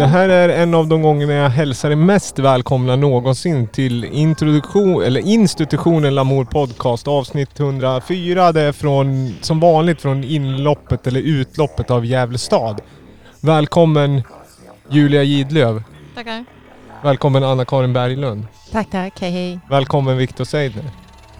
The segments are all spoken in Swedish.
Det här är en av de gångerna jag hälsar er mest välkomna någonsin till introduktion, eller institutionen Lamour Podcast avsnitt 104. Det är från, som vanligt från inloppet eller utloppet av Gävle stad. Välkommen Julia Gidlöv. Tackar. Välkommen Anna-Karin Berglund. Tack, tack. Hej, hej. Välkommen Viktor Seidner.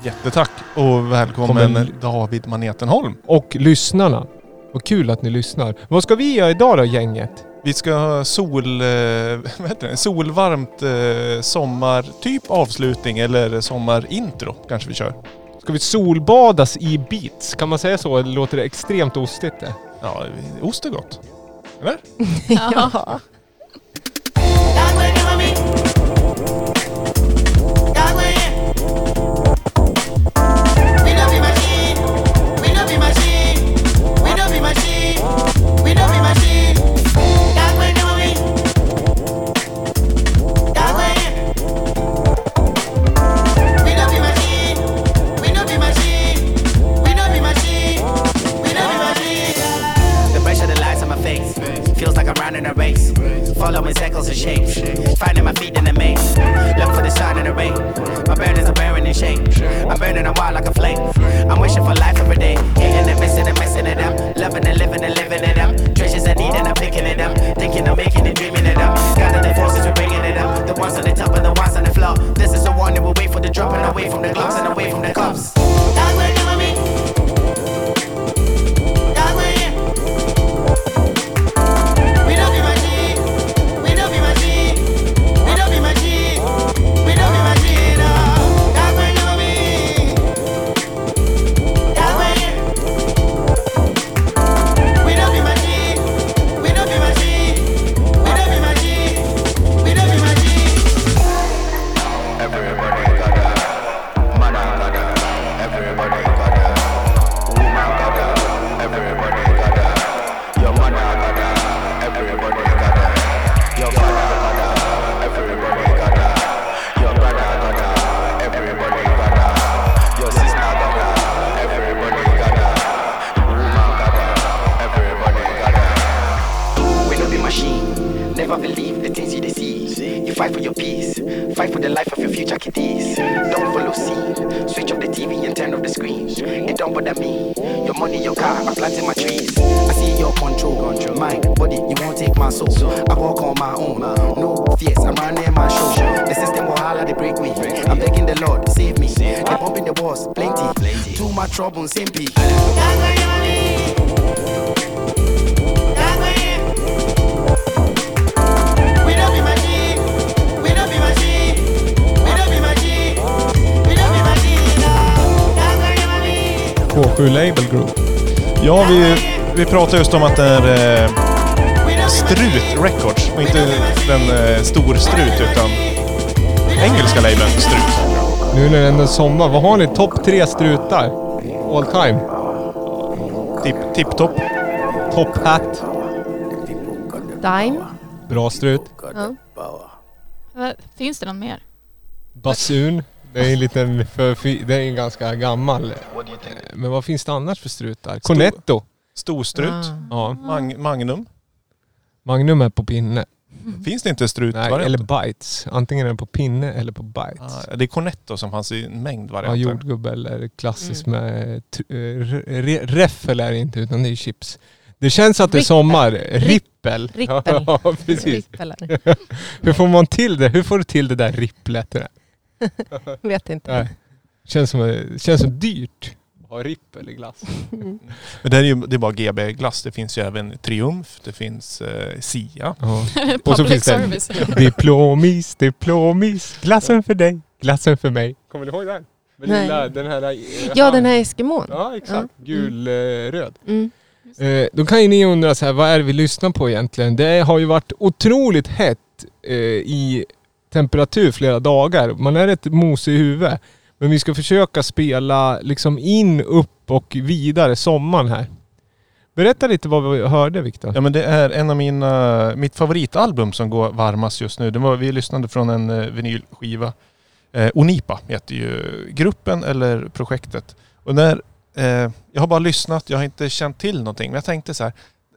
Jättetack och välkommen Kommer- David Manetenholm. Och lyssnarna. Vad kul att ni lyssnar. Vad ska vi göra idag då gänget? Vi ska ha sol, eh, vad heter det? solvarmt eh, sommartyp avslutning eller sommarintro kanske vi kör. Ska vi solbadas i beats? Kan man säga så? Eller låter det extremt ostigt det? Ja, ost är gott. Eller? Ja. Race. Following circles and shapes. Finding my feet in the maze. Look for the sun in the rain. My burdens are bearing in shame. I'm burning a wild like a flame. I'm wishing for life every day. Hitting and missing and messing it up. Loving and living and living it up. Treasures I need and I'm picking it up. Thinking of making it, dreaming it up. Gather the forces, we're bringing it up. The ones on the top and the ones on the floor. This is the one that will wait for the drop and away from the gloves and away from the cups. Fight for the life of your future kiddies. Don't follow scene. Switch off the TV and turn off the screen. It don't bother me. Your money, your car, I'm planting my trees. I see your control. Mind, body, you won't take my soul. I walk on my own. No fears, I'm running my show. The system will holler, they break me. I'm begging the Lord, save me. They pumping the walls, plenty. Too much trouble, simply. 7 Label Group. Ja, vi, vi pratade just om att det är eh, Strut Records och inte den eh, stor Strut utan engelska labeln Strut. Nu när det ändå är sommar, vad har ni? Topp tre strutar? All time? Tipp- Tipptopp. Top Hat. Dime. Bra strut. Ja. Finns det någon mer? Basun. Det är en liten för, det är en ganska gammal. Eh, Men vad finns det annars för strutar? Cornetto. Storstrut. Ja. Mag, Magnum. Magnum är på pinne. Finns det inte strut Nej, eller bites. Antingen är det på pinne eller på bites. ah, Det är Cornetto som fanns i en mängd Ja, varianter. jordgubbe eller klassiskt med... t- eh, re- Reffel är det inte utan det är chips. Det känns att det är Rippel. sommar. Rippel. Rippel. Ja, precis. Rippelar. Hur får man till det? Hur får du till det där ripplet? Vet inte. Nej. Känns som, känns som dyrt. Ha rippel i glass. Men det är ju det är bara GB-glass. Det finns ju även Triumf. Det finns eh, Sia. Ja. Och så Public finns det service. Diplomis, diplomis, glassen för dig, glassen för mig. Kommer du ihåg den? Med Nej. lilla, den här... eh, Ja, hand- den här Eskimon. Ja, exakt. Ja. Gul-röd. Mm. Eh, då kan ju ni undra så här, vad är det vi lyssnar på egentligen? Det har ju varit otroligt hett eh, i temperatur flera dagar. Man är rätt mosig i huvudet. Men vi ska försöka spela liksom in, upp och vidare sommaren här. Berätta lite vad vi hörde Viktor. Ja men det är en av mina, mitt favoritalbum som går varmast just nu. Det var, vi lyssnade från en eh, vinylskiva. Eh, Onipa heter ju gruppen eller projektet. Och när, eh, jag har bara lyssnat, jag har inte känt till någonting. Men jag tänkte så här,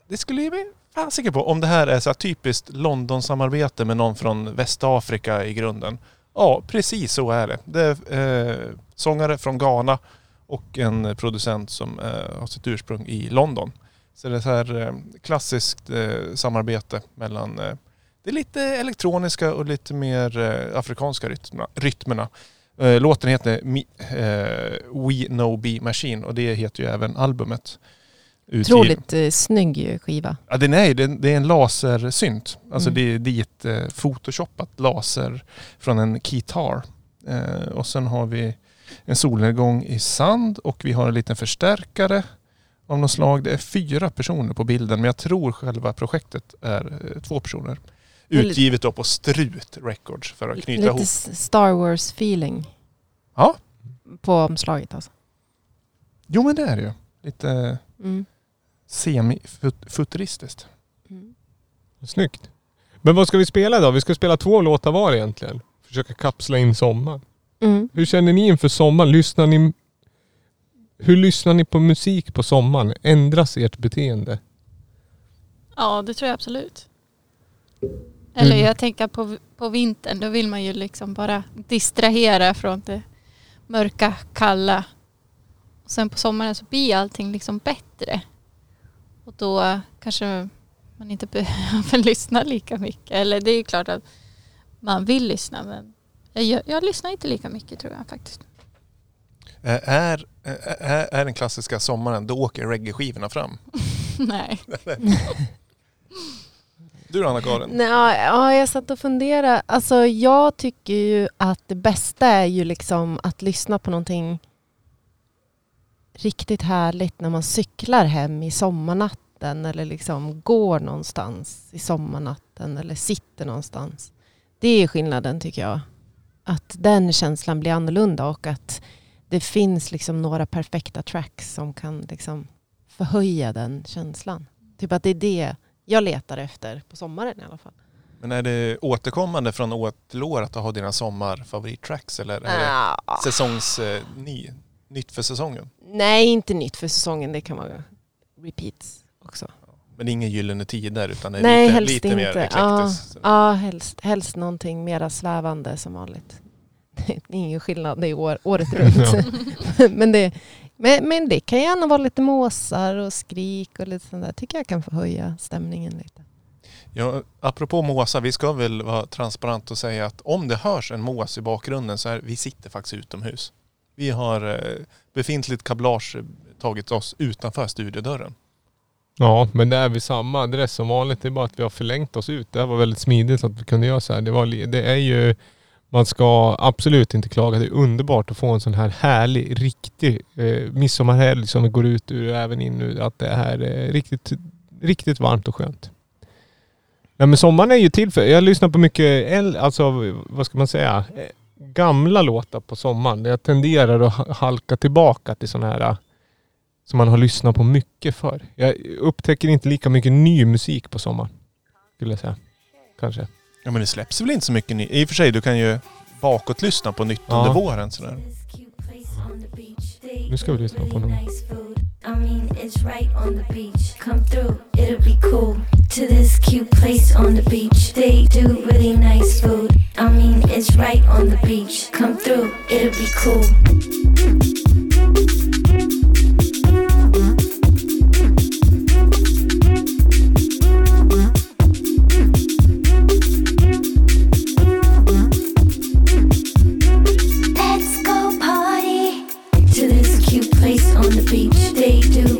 det skulle ju fasiken på om det här är så här typiskt London-samarbete med någon från Västafrika i grunden. Ja, precis så är det. Det är eh, sångare från Ghana och en producent som eh, har sitt ursprung i London. Så det är så här eh, klassiskt eh, samarbete mellan eh, det lite elektroniska och lite mer eh, afrikanska rytmerna. rytmerna. Eh, låten heter Mi, eh, We Know Be Machine och det heter ju även albumet. Utgiv- Otroligt eh, snygg skiva. Ja den är, det, det är en lasersynt. Alltså Mm. det, det är ett eh, photoshoppat laser från en Kitar. Eh, och sen har vi en solnedgång i sand och vi har en liten förstärkare av något slag. Det är fyra personer på bilden men jag tror själva projektet är eh, två personer. Utgivet då på Strut Records för att knyta Lite ihop. s- Star Wars feeling Ja, på omslaget alltså. jo men det är det ju. Lite Mm. Semi-futuristiskt. Mm. Snyggt. Men vad ska vi spela då? Vi ska spela två låtar var egentligen. Försöka kapsla in sommaren. Mm. Hur känner ni inför sommaren? Lyssnar ni... Hur lyssnar ni på musik på sommaren? Ändras ert beteende? Ja, det tror jag absolut. Eller Mm. jag tänker på, på vintern, då vill man ju liksom bara distrahera från det mörka, kalla. Och sen på sommaren så blir allting liksom bättre. Och då kanske man inte behöver lyssna lika mycket. Eller det är ju klart att man vill lyssna men jag, jag lyssnar inte lika mycket tror jag faktiskt. Är, är, är den klassiska sommaren, då åker reggae-skivorna fram. Nej. Du då Anna-Karin? Nej, ja, jag satt och funderade. Alltså, jag tycker ju att det bästa är ju liksom att lyssna på någonting riktigt härligt när man cyklar hem i sommarnatten eller liksom går någonstans i sommarnatten eller sitter någonstans. Det är skillnaden tycker jag. Att den känslan blir annorlunda och att det finns liksom några perfekta tracks som kan liksom förhöja den känslan. Typ att det är det jag letar efter på sommaren i alla fall. Men är det återkommande från år till år att du har dina sommarfavorittracks eller är det Ah. säsongs, eh, ny, nytt för säsongen? Nej, inte nytt för säsongen. Det kan vara repeats också. Men det är inga gyllene tider utan det är Nej, lite, lite mer inte. Ja, eklektiskt. ja helst, helst någonting mera svävande som vanligt. Det är ingen skillnad, det är år, året runt. men, det, men, men det kan gärna vara lite måsar och skrik och lite sånt där. tycker jag kan förhöja stämningen lite. Ja, apropå måsar, vi ska väl vara transparent och säga att om det hörs en mås i bakgrunden så är vi sitter faktiskt utomhus. Vi har eh, befintligt kablage tagit oss utanför studiodörren. Ja, men det är vi samma adress som vanligt. Det är bara att vi har förlängt oss ut. Det här var väldigt smidigt att vi kunde göra så här. Det, var, det är ju... Man ska absolut inte klaga. Det är underbart att få en sån här härlig, riktig eh, midsommarhelg som vi går ut ur och även in nu. Att det är eh, riktigt, riktigt varmt och skönt. Nej men sommaren är ju till för... Jag lyssnar på mycket, äl- alltså vad ska man säga? Gamla låtar på sommaren. Jag tenderar att ha- halka tillbaka till sådana här eh, som man har lyssnat på mycket för. Jag upptäcker inte lika mycket ny musik på sommaren. Skulle jag säga. Kanske. Ja men det släpps väl inte så mycket ny. I och för sig, du kan ju bakåt lyssna på nytt Ja. under våren sådär. Nu ska vi lyssna på någon. I mean, it's right on the beach. Come through, it'll be cool. To this cute place on the beach. They do really nice food. I mean, it's right on the beach. Come through, it'll be cool.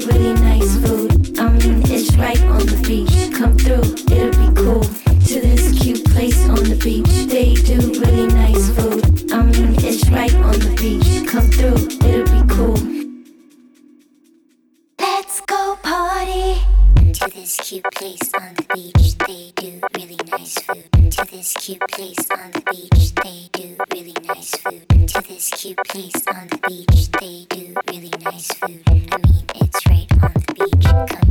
Really nice food. I mean, it's right on the beach. Come through, it'll be cool. To this cute place on the beach. They do really nice food. I mean, it's right on the beach. Come through, it'll be cool. Let's go party to this cute place on the beach. They do really nice food. To this cute place on the beach. They do really nice food. To this cute place on the beach. They do really nice food. The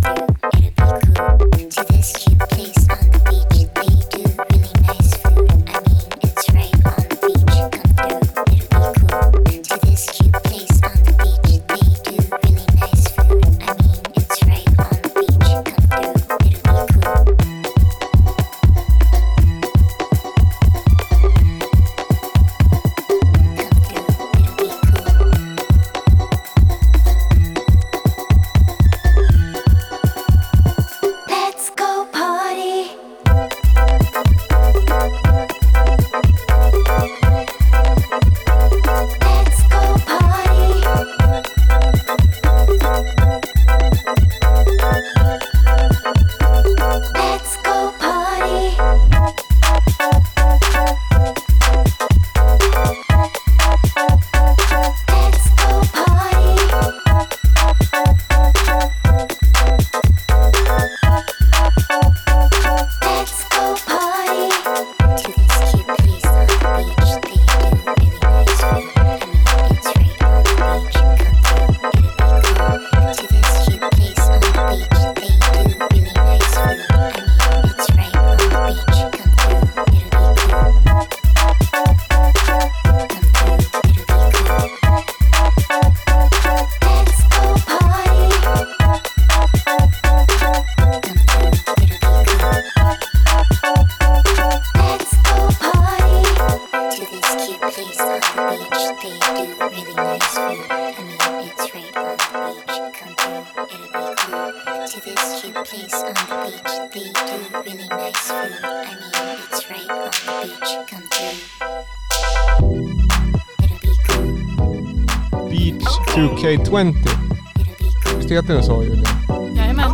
2K20. It'll be cool. Visst heter den så Julia? Jajamän.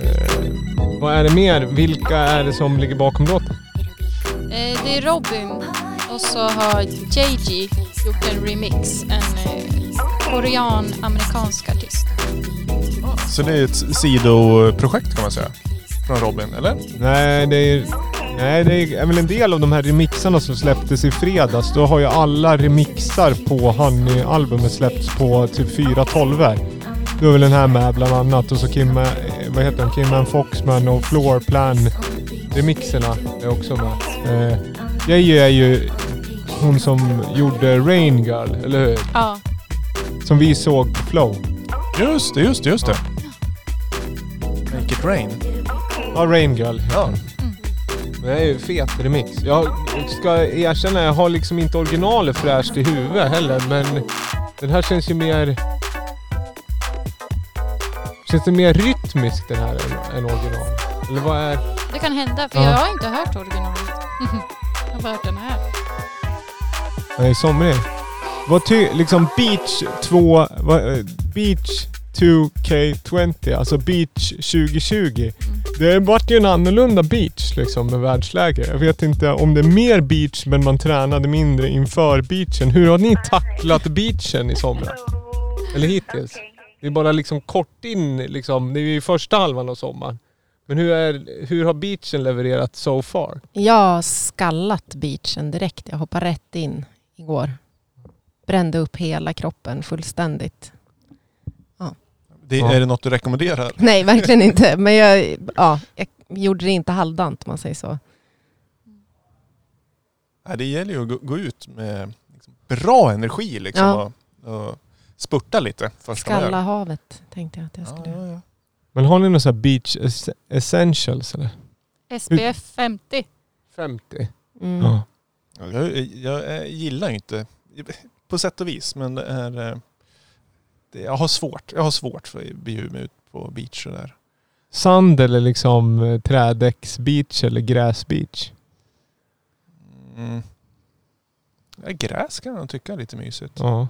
Eh, vad är det mer? Vilka är det som ligger bakom låten? Eh, det är Robin och så har JG gjort en remix. En eh, korean-amerikansk artist. Så det är ett sidoprojekt kan man säga. Från Robin, eller? Nej, det är, nej, det är väl en del av de här remixarna som släpptes i fredags. Då har ju alla remixar på Honey-albumet släppts på typ fyra tolvor. Då är väl den här med bland annat. Och så Kim, eh, vad heter han? Kim Foxman och Floorplan remixerna är också med. Eh, Jeje är ju hon som gjorde Rain Girl, eller hur? Ja, Som vi såg på Flow. Just det, just det, just det. Make it rain. Ja, Rain Girl. Ja. Det är ju fet remix. Jag ska erkänna, jag har liksom inte originalet fräscht i huvudet heller, men den här känns ju mer... Känns det mer rytmisk den här än, än original? Eller vad är... det kan hända för Ja. jag har inte hört originalet. jag har bara hört den här. Nej, somrig. Vad ty... Liksom Beach 2... Vad, eh, Beach 2K20, alltså Beach 2020. Det vart ju en annorlunda beach liksom med världsläge. Jag vet inte om det är mer beach men man tränade mindre inför beachen. Hur har ni tacklat beachen i somras? Eller hittills? Det är bara liksom kort in liksom. Det är ju första halvan av sommaren. Men hur, är, hur har beachen levererat so far? Jag har skallat beachen direkt. Jag hoppade rätt in igår. Brände upp hela kroppen fullständigt. Det, Ja. Är det något du rekommenderar? Nej, verkligen inte. Men jag, ja, jag gjorde det inte halvdant om man säger så. Nej, det gäller ju att gå, gå ut med liksom, bra energi liksom Ja. och, och spurta lite Skalla havet tänkte jag att jag Ja, skulle. ja, ja. Men har ni några så här beach es- essentials eller? SPF 50. 50? Mm. Ja. Ja, Jag, jag, eh, gillar inte, på sätt och vis, men det är... jag har svårt. Jag har svårt för att bege mig ut på beach och där. Sand eller liksom eh, trädäcksbeach eller gräsbeach? Mm. Ja, gräs kan jag tycka är lite mysigt. Ja.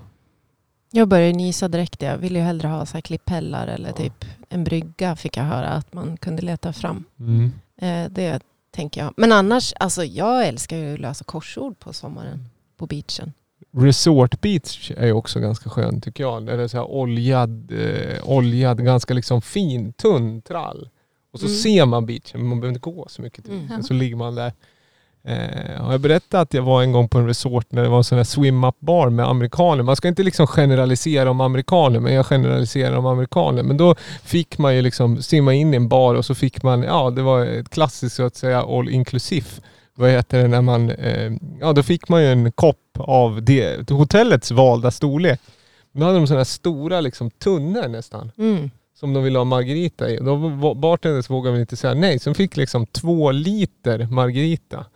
Jag började nysa direkt. Jag ville ju hellre ha så här klipphällar eller Ja. typ en brygga fick jag höra att man kunde leta fram. Mm. Eh, det tänker jag. Men annars, alltså jag älskar ju att lösa korsord på sommaren på beachen. Resort beach är också ganska skön tycker jag. Är så här oljad, eh, oljad, ganska liksom fin, tunn trall. Och så Mm. ser man beachen, men man behöver inte gå så mycket till. Mm. Så ligger man där. Eh, har jag berättat att jag var en gång på en resort när det var en sån här swim-up bar med amerikaner. Man ska inte liksom generalisera om amerikaner, men jag generaliserar om amerikaner. Men då fick man ju liksom simma in i en bar och så fick man, ja det var ett klassiskt så att säga all inclusive. Vad heter det när man, eh, ja då fick man ju en kopp av det, hotellets valda storlek. Då hade de sådana här stora liksom tunnor nästan Mm. som de ville ha margarita i. Då bartenders vågade väl inte säga nej. Så de fick liksom två liter margarita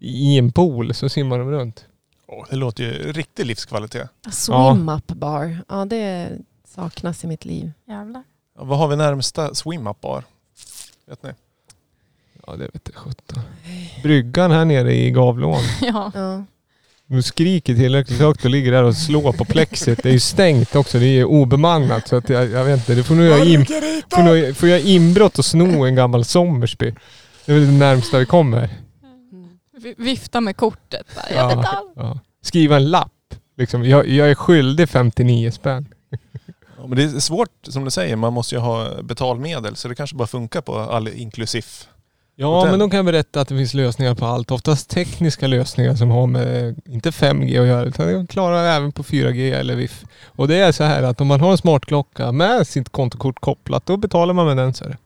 i en pool. Så simmar de runt. Åh, det låter ju riktig livskvalitet. Swim-up bar. Ja, det saknas i mitt liv. Jävlar. Ja, vad har vi närmsta swim-up bar? Vet ni? Ja det vet jag sjutton. Bryggan här nere i Gavlån. Ja. Ja. Du skriker tillräckligt högt och ligger där och slår på plexit. Det är ju stängt också. Det är ju obemannat. Så att jag, jag vet inte. Du får nog göra, in, får nog, får göra inbrott och sno en gammal Sommersby. Det är väl det närmsta vi kommer. Vi- Vifta med kortet. Bara, Ja. jag betalar. Ja. Skriva en lapp. Liksom, jag, jag är skyldig 59 spänn. Ja, men det är svårt som du säger, man måste ju ha betalmedel så det kanske bara funkar på all inklusiv. Ja, Hotell. men de kan jag berätta att det finns lösningar på allt. Oftast tekniska lösningar som har med, inte 5G att göra, utan de klarar även på 4G eller WIF. Och det är så här att om man har en smartklocka med sitt kontokort kopplat, då betalar man med den. Så är det.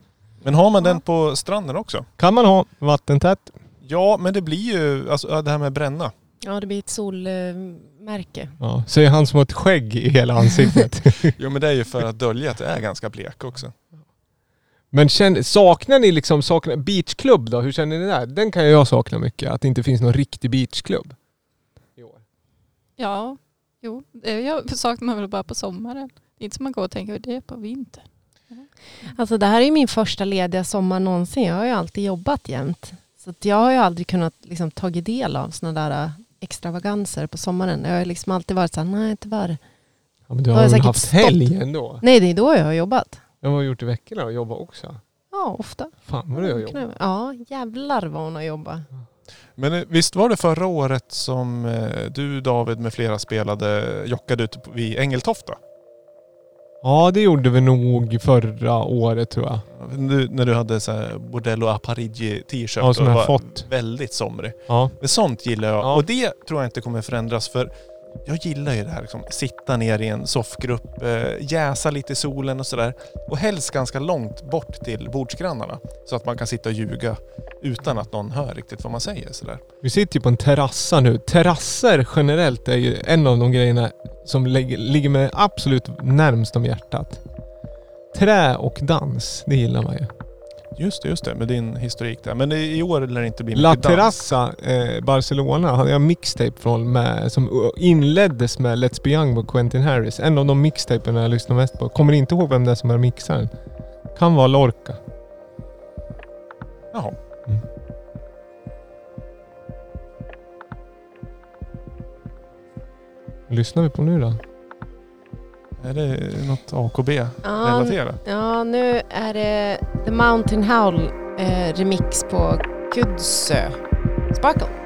Men har man den på stranden också? Kan man ha vattentätt? Ja, men det blir ju, alltså det här med bränna. ja, det blir ett solmärke. Ja, säger han som har ett skägg i hela ansiktet. Jo men det är ju för att dölja att det är ganska blek också. Men känn, saknar ni liksom, saknar, beachklubb då? Hur känner ni där? Den kan jag sakna mycket, att det inte finns någon riktig beachklubb. i år. Ja, jo. Det jag saknar man väl bara på sommaren. Det är inte som man går och tänker det är på vintern. Alltså det här är ju min första lediga sommar någonsin. Jag har ju alltid jobbat jämt. Så att jag har ju aldrig kunnat liksom, tagit del av sådana där äh, extravaganser på sommaren. Jag har liksom alltid varit så här, nej tyvärr. Ja, men du har har väl haft helg ändå? Nej, det är då jag har jobbat. Jag har gjort i veckorna och jobbat också. Ja, ofta. Fan vad du har jobbat. Ja, jävlar vad hon har jobbat. Men eh, visst var det förra året som eh, du David med flera spelade, jockade ute vid Ängeltofta? Ja det gjorde vi nog förra året tror jag. Du, när du hade så här Bordello a Parigi t-shirt Ja, som och jag var fått. väldigt somrig. Ja. Men sånt gillar jag. Ja. Och det tror jag inte kommer förändras för jag gillar ju det här liksom, sitta ner i en soffgrupp, eh, jäsa lite i solen och sådär. Och helst ganska långt bort till bordsgrannarna. Så att man kan sitta och ljuga utan att någon hör riktigt vad man säger sådär. Vi sitter ju på en terrassa nu. Terrasser generellt är ju en av de grejerna som ligger, ligger mig absolut närmst om hjärtat. Trä och dans, det gillar man ju. Just det, just det. Med din historik där. Men i år lär det inte bli La mycket dans. Terrassa, eh, Barcelona, hade jag mixtape från med, som inleddes med Let's Be Young på Quentin Harris. En av de mixtaperna jag lyssnar mest på. Kommer inte ihåg vem det är som är mixaren. Kan vara Lorca. Jaha. Vad lyssnar vi på nu då? Är det något AKB-relaterat? Ja, nu är det The Mountain Howl eh, remix på Kudsö Sparkle.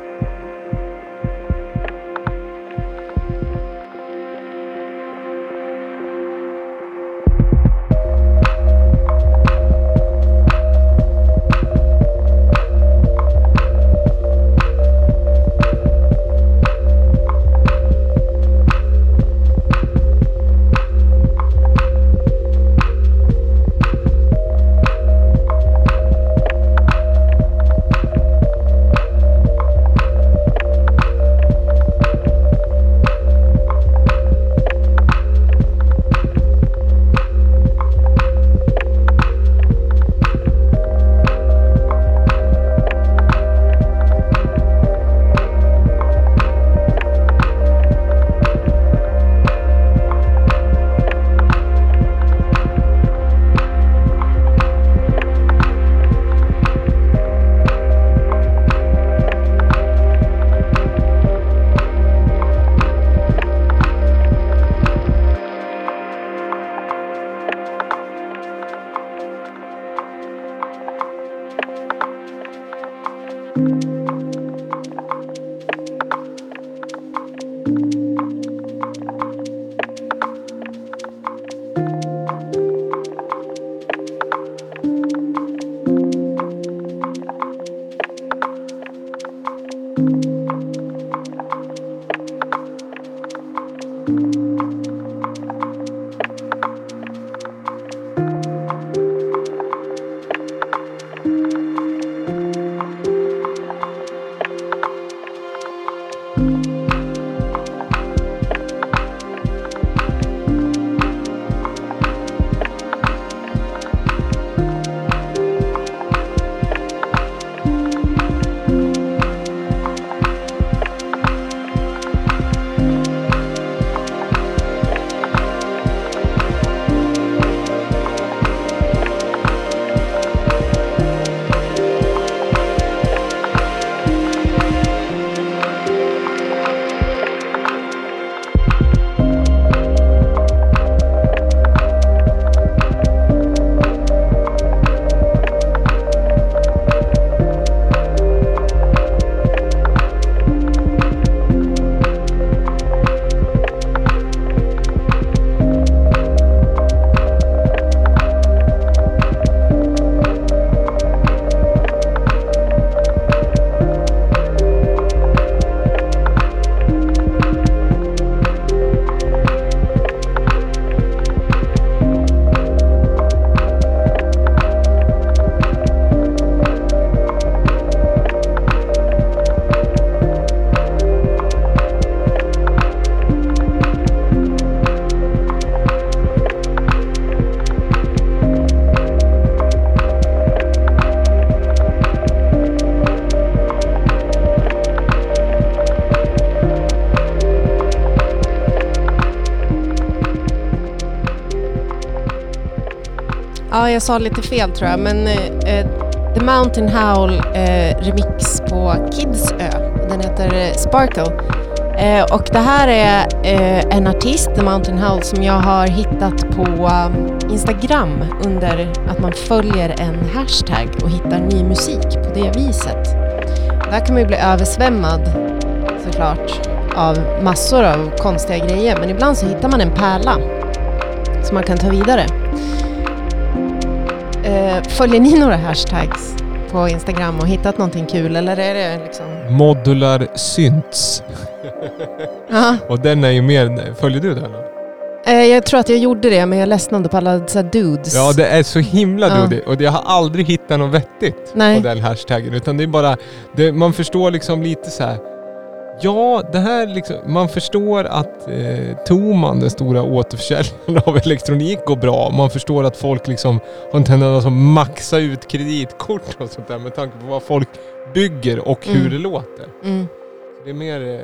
Ja, jag sa lite fel tror jag, men eh, eh The Mountain Howl eh, remix på Kidsö. Den heter eh, Sparkle. Eh, och det här är eh, en artist, The Mountain Howl, som jag har hittat på um, Instagram under att man följer en hashtag och hittar ny musik på det viset. Där kan man ju bli översvämmad såklart av massor av konstiga grejer, men ibland så hittar man en pärla som man kan ta vidare. Följer ni några hashtags på Instagram och hittat någonting kul eller är det liksom... Modular synts. Och den är ju mer... Följer du den? eh, jag tror att jag gjorde det men jag ledsnade på alla så dudes. Ja, det är så himla Ja. dudigt. Och jag har aldrig hittat något vettigt Nej. på den hashtaggen. Utan det är bara... Det, man förstår liksom lite så här. Ja, det här liksom... Man förstår att eh, Toman, den stora återförsäljaren av elektronik, går bra. Man förstår att folk liksom har en tendens att maxa ut kreditkort och sånt där med tanke på vad folk bygger och hur Mm. det låter. Mm. Det är mer... Eh,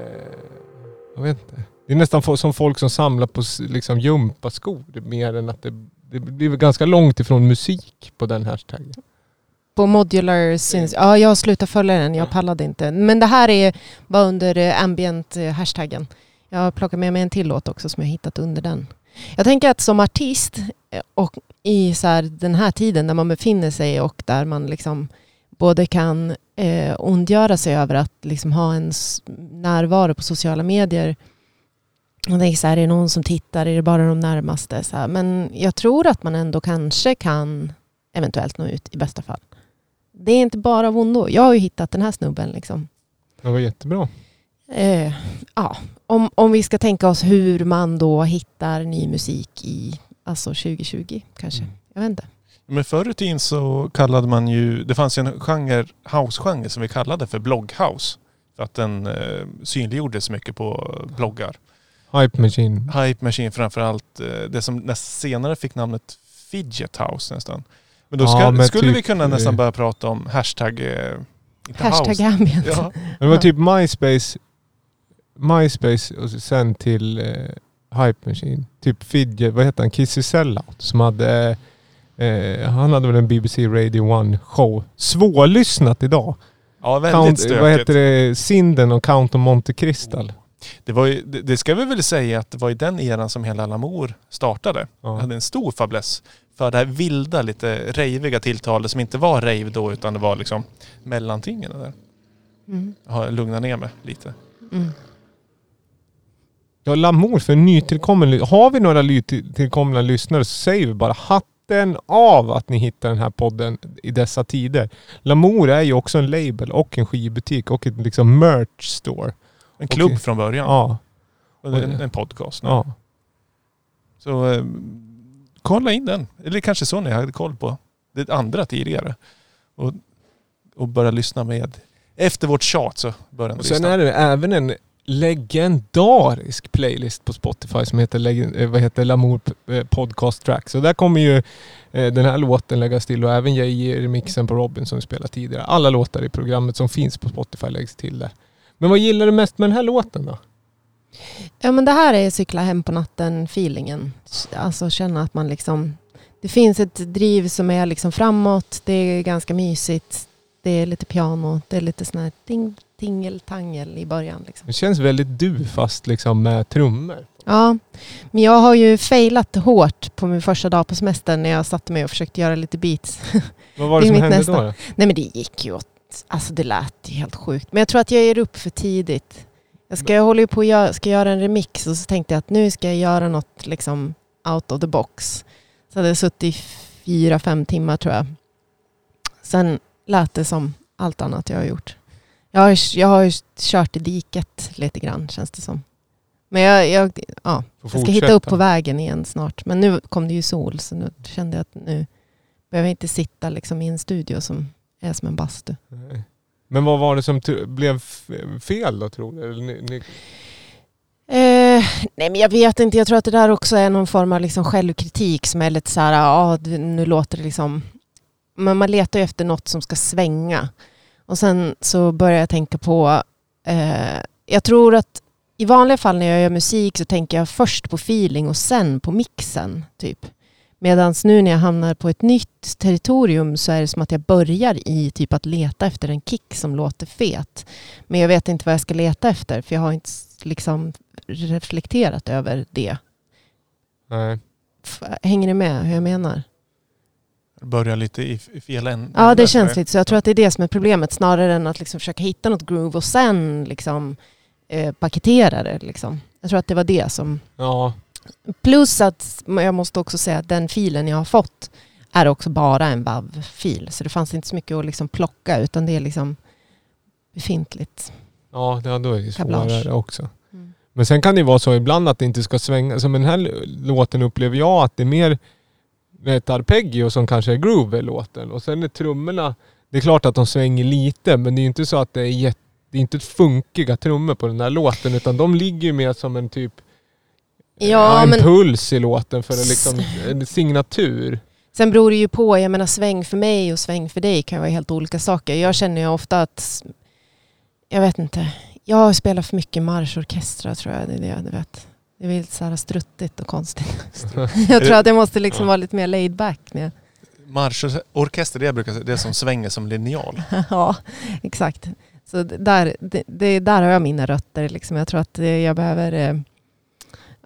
jag vet inte. Det är nästan som folk som samlar på liksom gympaskor. Mer än att det, det blir ganska långt ifrån musik på den hashtaggen. På Modular syns... Ja, jag slutar följa den. Jag pallade inte. Men det här är bara under eh, ambient-hashtaggen. Jag har plockat med mig en till låt också som jag hittat under den. Jag tänker att som artist eh, och i så här den här tiden där man befinner sig och där man liksom både kan eh, ondgöra sig över att liksom ha en närvaro på sociala medier. Och tänker så här, är det någon som tittar? Är det bara de närmaste? Så här. Men jag tror att man ändå kanske kan eventuellt nå ut i bästa fall. Det är inte bara av ondo. Jag har ju hittat den här snubben. Liksom. Det var jättebra. Eh, ja. om, om vi ska tänka oss hur man då hittar ny musik i alltså 2020 kanske. Mm. Jag vet inte. Men förr i tiden så kallade man ju, det fanns ju en genre, house-genre som vi kallade för blogghouse. För att den eh, synliggjordes mycket på bloggar. Hype Machine. Hype Machine framförallt, eh, det som näst senare fick namnet Fidget House nästan. Men då ska, Ja, men skulle typ, vi kunna nästan eh, börja prata om hashtag, eh, inte Hashtag house. ambient. Ja, Det var typ MySpace, MySpace och sen till eh, Hype Machine. Typ Fidget, vad heter han? Kissy Sellout som hade... Eh, han hade väl en BBC Radio 1 show. Svårlyssnat idag. ja väldigt Count, stökigt. vad heter det? Sinden och Count of Monte Crystal. Det, var ju, det, det ska vi väl säga att det var i den eran som hela Lamour startade. Ja. hade en stor fäbless för det här vilda, lite rejviga tilltalet som inte var rave då utan det var liksom mellantingen där. Mm. Jag har lugnat ner mig lite. Mm. Ja, Lamour för nytillkommen Har vi några nytillkomna lyssnare så säger vi bara hatten av att ni hittar den här podden i dessa tider. Lamour är ju också en label och en skivbutik och en liksom merch store. En klubb Okej. från början. Ja, Och en, en podcast. nu. ja. Så eh, kolla in den. Eller kanske så ni hade koll på det andra tidigare. Och, och börja lyssna med. Efter vårt tjat så börjar ni Och sen lyssna. är det även en legendarisk playlist på Spotify som heter, eh, vad heter Lamour eh, Podcast Track. Så där kommer ju eh, den här låten läggas till och även JJ-remixen på Robin som vi spelade tidigare. Alla låtar i programmet som finns på Spotify läggs till där. Men vad gillar du mest med den här låten då? Ja men det här är cykla hem på natten feelingen. Alltså känna att man liksom... Det finns ett driv som är liksom framåt. Det är ganska mysigt. Det är lite piano. Det är lite sån här ting, tingeltangel i början. Liksom. Det känns väldigt du fast liksom med trummor. Ja, men jag har ju failat hårt på min första dag på semestern när jag satte mig och försökte göra lite beats. Vad var Det det som hände nästa. då? Nej men det gick ju åt... Alltså det lät ju helt sjukt. Men jag tror att jag ger upp för tidigt. Jag, ska, jag håller ju på att ska göra en remix och så tänkte jag att nu ska jag göra något liksom out of the box. Så hade jag suttit i fyra, fem timmar tror jag. Sen lät det som allt annat jag har gjort. Jag har, jag har kört i diket lite grann känns det som. Men jag, jag, ja, jag ska hitta upp på vägen igen snart. Men nu kom det ju sol så nu kände jag att nu behöver jag inte sitta liksom i en studio som är som en bastu. Nej. Men vad var det som blev fel då tror du? Eller ni, ni, Eh, nej men jag vet inte, jag tror att det där också är någon form av liksom självkritik som är lite så här, ja nu låter det liksom... Men man letar ju efter något som ska svänga. Och sen så börjar jag tänka på, eh, jag tror att i vanliga fall när jag gör musik så tänker jag först på feeling och sen på mixen. Typ. Medan nu när jag hamnar på ett nytt territorium så är det som att jag börjar i typ att leta efter en kick som låter fet. Men jag vet inte vad jag ska leta efter för jag har inte liksom reflekterat över det. Nej. Hänger ni med hur jag menar? Börjar lite i, i fel ände. Ja, det känns lite så. Jag tror att det är det som är problemet snarare än att liksom försöka hitta något groove och sen liksom, eh, paketera det. Liksom. Jag tror att det var det som... Ja. Plus att jag måste också säga att den filen jag har fått är också bara en WAV-fil. Så det fanns inte så mycket att liksom plocka utan det är liksom befintligt. Ja, då är det svårare också. Mm. Men sen kan det vara så ibland att det inte ska svänga. Som den här låten upplever jag att det är mer ett arpeggio som kanske är groove i låten. Och sen är trummorna, det är klart att de svänger lite men det är inte så att det är jätte, det är inte funkiga trummor på den här låten utan de ligger mer som en typ Ja, en men puls i låten för en, liksom, en signatur. sen beror det ju på. Jag menar sväng för mig och sväng för dig kan vara helt olika saker. Jag känner ju ofta att, jag vet inte, jag spelar för mycket marschorkestrar tror jag. Det är det, du vet. Det är lite så här struttigt och konstigt. jag tror att jag måste liksom vara lite mer laid back. Med. Marschorkester, det jag brukar säga, det är som svänger som linjal. ja, exakt. Så där, det, det, där har jag mina rötter. Liksom. Jag tror att eh, jag behöver...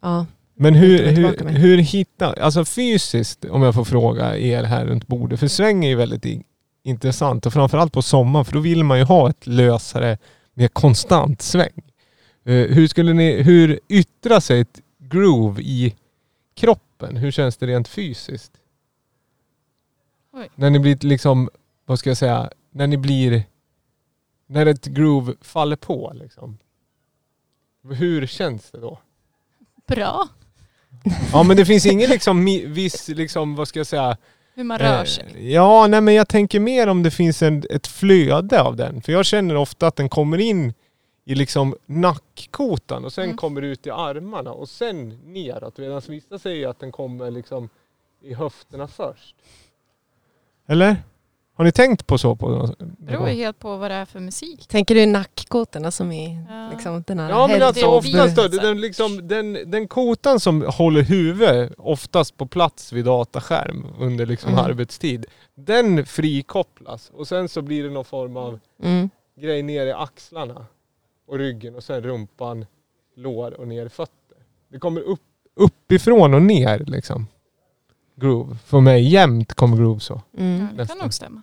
Ja, Men hur, hur, hur hittar, alltså fysiskt om jag får fråga er här runt bordet, för sväng är ju väldigt intressant och framförallt på sommaren för då vill man ju ha ett lösare, mer konstant sväng. Eh, hur skulle ni, hur yttrar sig ett groove i kroppen? Hur känns det rent fysiskt? Oj. När ni blir liksom, vad ska jag säga, när ni blir, när ett groove faller på liksom. Hur känns det då? Bra. Ja men det finns ingen liksom viss, liksom, vad ska jag säga? Hur man rör eh, sig. Ja, nej men jag tänker mer om det finns en, ett flöde av den. För jag känner ofta att den kommer in i liksom nackkotan och sen Mm. kommer ut i armarna och sen neråt. Medan vissa säger att den kommer liksom i höfterna först. Eller? Har ni tänkt på så? På Det beror ju helt på vad det är för musik. tänker du nackkotorna som är Ja. liksom den här Ja men alltså oftast då, den, liksom, den, den kotan som håller huvudet oftast på plats vid dataskärm under liksom Mm. arbetstid. Den frikopplas och sen så blir det någon form av Mm. grej ner i axlarna och ryggen och sen rumpan, lår och ner i fötter. Det kommer upp, uppifrån och ner liksom. Groove. För mig jämt kommer groove så. Mm. Ja, det kan nog stämma.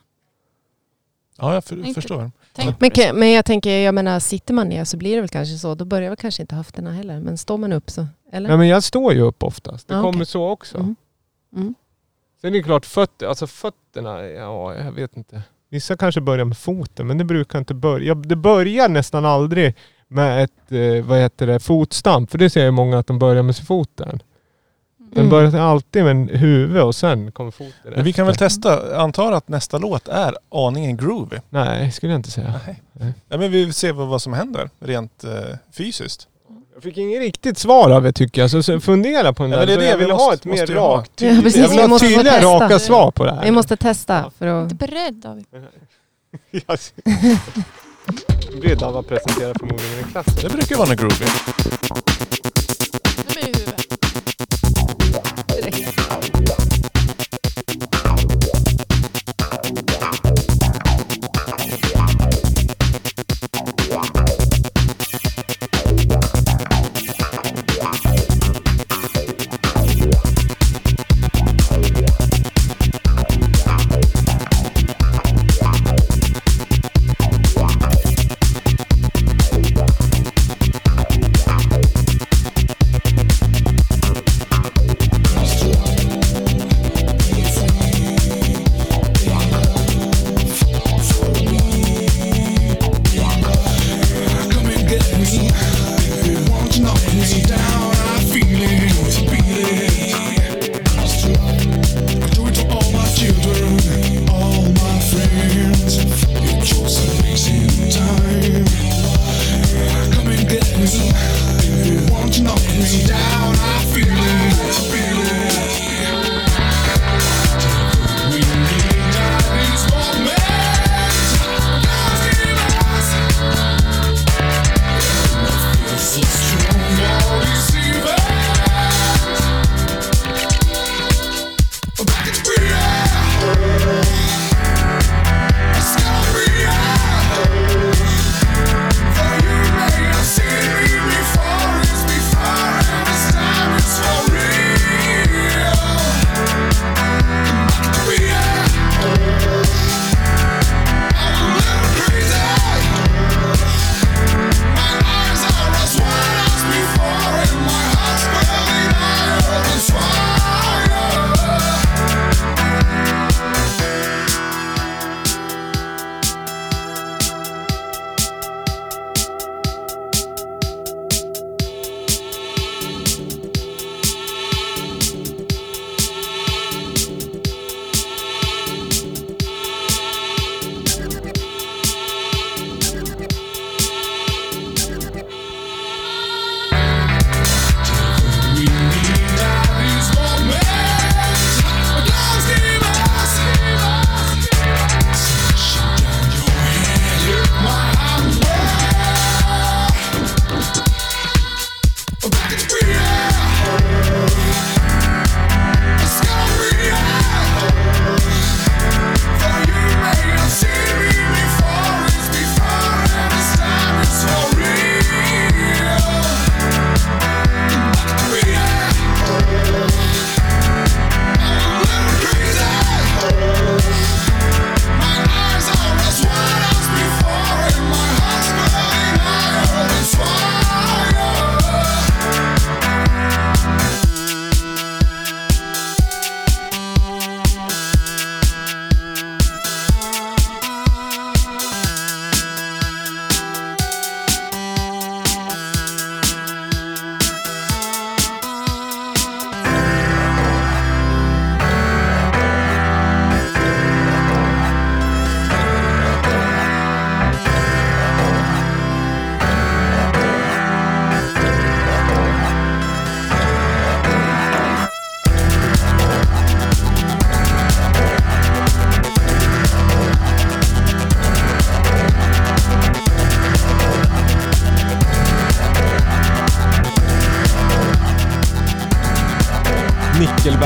Ja, jag för, Inte- förstår. Men, men jag tänker, jag menar, sitter man ner så blir det väl kanske så. Då börjar väl kanske inte höfterna heller. Men står man upp så, eller? Nej men jag står ju upp oftast. Det Ja, kommer okej. så också. Mm. Mm. Sen är det klart fötter, alltså fötterna, ja jag vet inte. Vissa kanske börjar med foten men det brukar inte börja. Det börjar nästan aldrig med ett, eh, vad heter det, fotstamp. För det ser jag många att de börjar med foten. Den Mm. börjar alltid med en huvud och sen kommer foten Men vi kan väl testa, antar att nästa låt är aningen groovy. Nej, skulle jag inte säga. Nej. Ja, men vi ser vad, vad som händer rent eh, fysiskt. Jag fick inget riktigt svar av det tycker jag. Så, så fundera på den Ja, där. det är det jag vi vill måste- ha ett mer rakt, Ja, tydligt. precis, jag vill vi ha måste tydliga testa. raka svar på det här. Vi måste testa för att... Inte beredd David. Jag Redan var presenterad förmodligen i klassen. Det brukar vara något groovy.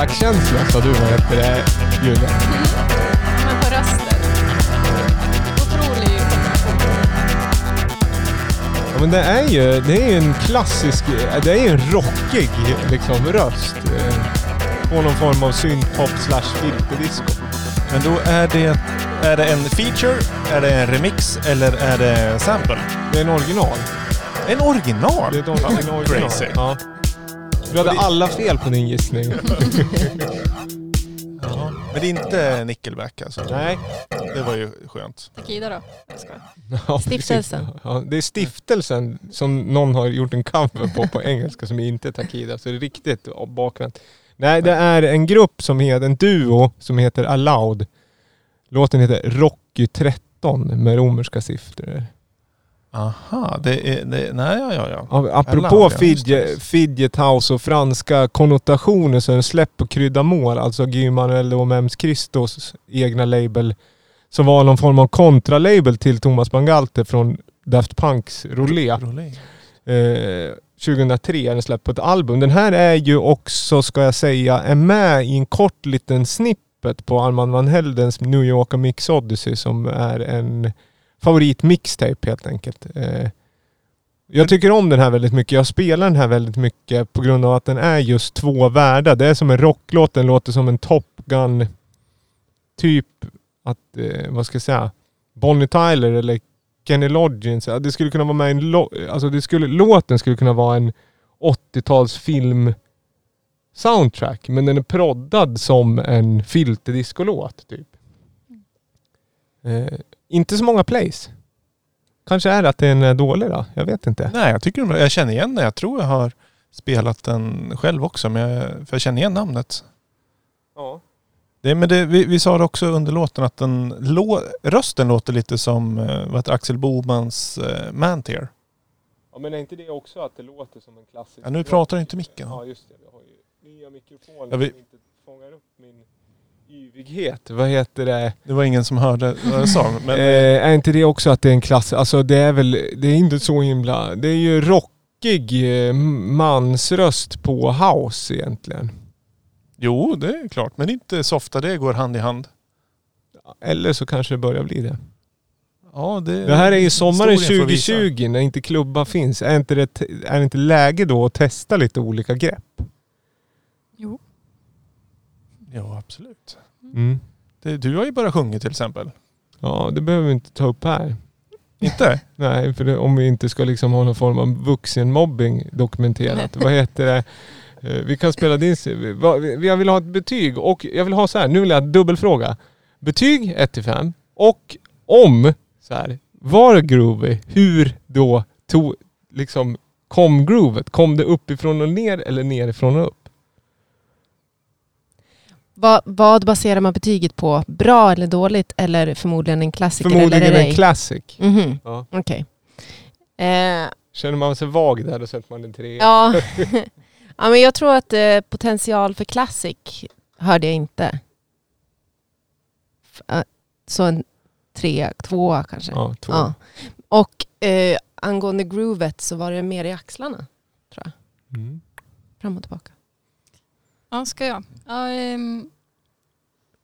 Nickelback-känsla sa du vad heter det, Julia? Men på rösten. Otrolig. Ja, men det är ju det är ju en klassisk, det är ju en rockig liksom röst. eh, På någon form av syntpop slash filterdisco. Men då är det, är det en feature, är det en remix eller är det sample? Det är en original. En original? Det är en original. Crazy. Ja. Du hade alla fel på din gissning. Ja. Men det är inte Nickelback alltså? Nej. Det var ju skönt. Takida då? Jag skojar. Ja, Stiftelsen. Ja, det är stiftelsen som någon har gjort en cover på på engelska som inte är Takida. Så det är riktigt bakvänt. Nej, det är en grupp som heter, en duo som heter Aloud. Låten heter Rocky 13 med romerska siffror. Aha, det är... Det, nej, ja, ja, ja. Apropå fidget, fidget house och franska konnotationer så är den släppt på Krydda Mål, alltså Guy Manuel och Mems Christos egna label. Som var någon form av kontralabel till Thomas Bangalter från Daft Punks Rolé. Eh, 2003 är den släppt på ett album. Den här är ju också, ska jag säga, är med i en kort liten snippet på Armand Van Heldens New York Mix Odyssey som är en favorit mixtape helt enkelt. Eh, jag tycker om den här väldigt mycket. Jag spelar den här väldigt mycket på grund av att den är just två världar. Det är som en rocklåt, den låter som en Top Gun typ att, eh, vad ska jag säga, Bonnie Tyler eller Kenny Loggins. Det skulle kunna vara med en alltså det skulle, låten skulle kunna vara en 80-tals film soundtrack men den är proddad som en filterdiscolåt typ. Eh, inte så många plays. Kanske är det att den är dålig då? Jag vet inte. Nej, jag tycker jag känner igen den. Jag tror jag har spelat den själv också, men jag, för jag känner igen namnet. Ja. Det, men det, vi, vi sa det också under låten att den, lå, rösten låter lite som eh, vad Axel Bomans eh, Mantier. ja men är inte det också att det låter som en klassisk Ja, nu pratar inte micken. Ja just det, vi har ju nya mikrofoner Ja, vi- som inte fångar upp min yvighet. Vad heter det? Det var ingen som hörde vad jag sa. Men, eh, är inte det också att det är en klass, alltså det är väl, det är inte så himla, det är ju rockig eh, mansröst på house egentligen. jo, det är klart. Men inte så ofta det går hand i hand. Eller så kanske det börjar bli det. Ja, det, Det här är ju sommaren historien får visa. 2020 när inte klubbar finns. Är inte det, är det inte läge då att testa lite olika grepp? Ja, absolut. Mm. Det, du har ju bara sjungit till exempel. Ja, det behöver vi inte ta upp här. Inte? Nej, för det, om vi inte ska liksom ha någon form av vuxenmobbing dokumenterat. Vad heter det? Eh, Vi kan spela din... Jag vill ha ett betyg och jag vill ha så här, nu vill jag dubbelfråga. Betyg 1 till 5 och om, så här, var groovy, hur då tog, liksom, kom groovet? Kom det uppifrån och ner eller nerifrån och upp? Vad, vad baserar man betyget på? Bra eller dåligt? Eller förmodligen en klassiker Förmodligen eller en classic. Mhm, Ja. Okej. Eh, Känner man sig vag där, då sätter man en tre. ja. ja, men jag tror att eh, potential för classic hörde jag inte. F- eh, så en tre, tvåa kanske. Ja, två. Ja. Och eh, angående groovet så var det mer i axlarna. Mm. Fram och tillbaka. Ja, ska jag? Ja, ehm,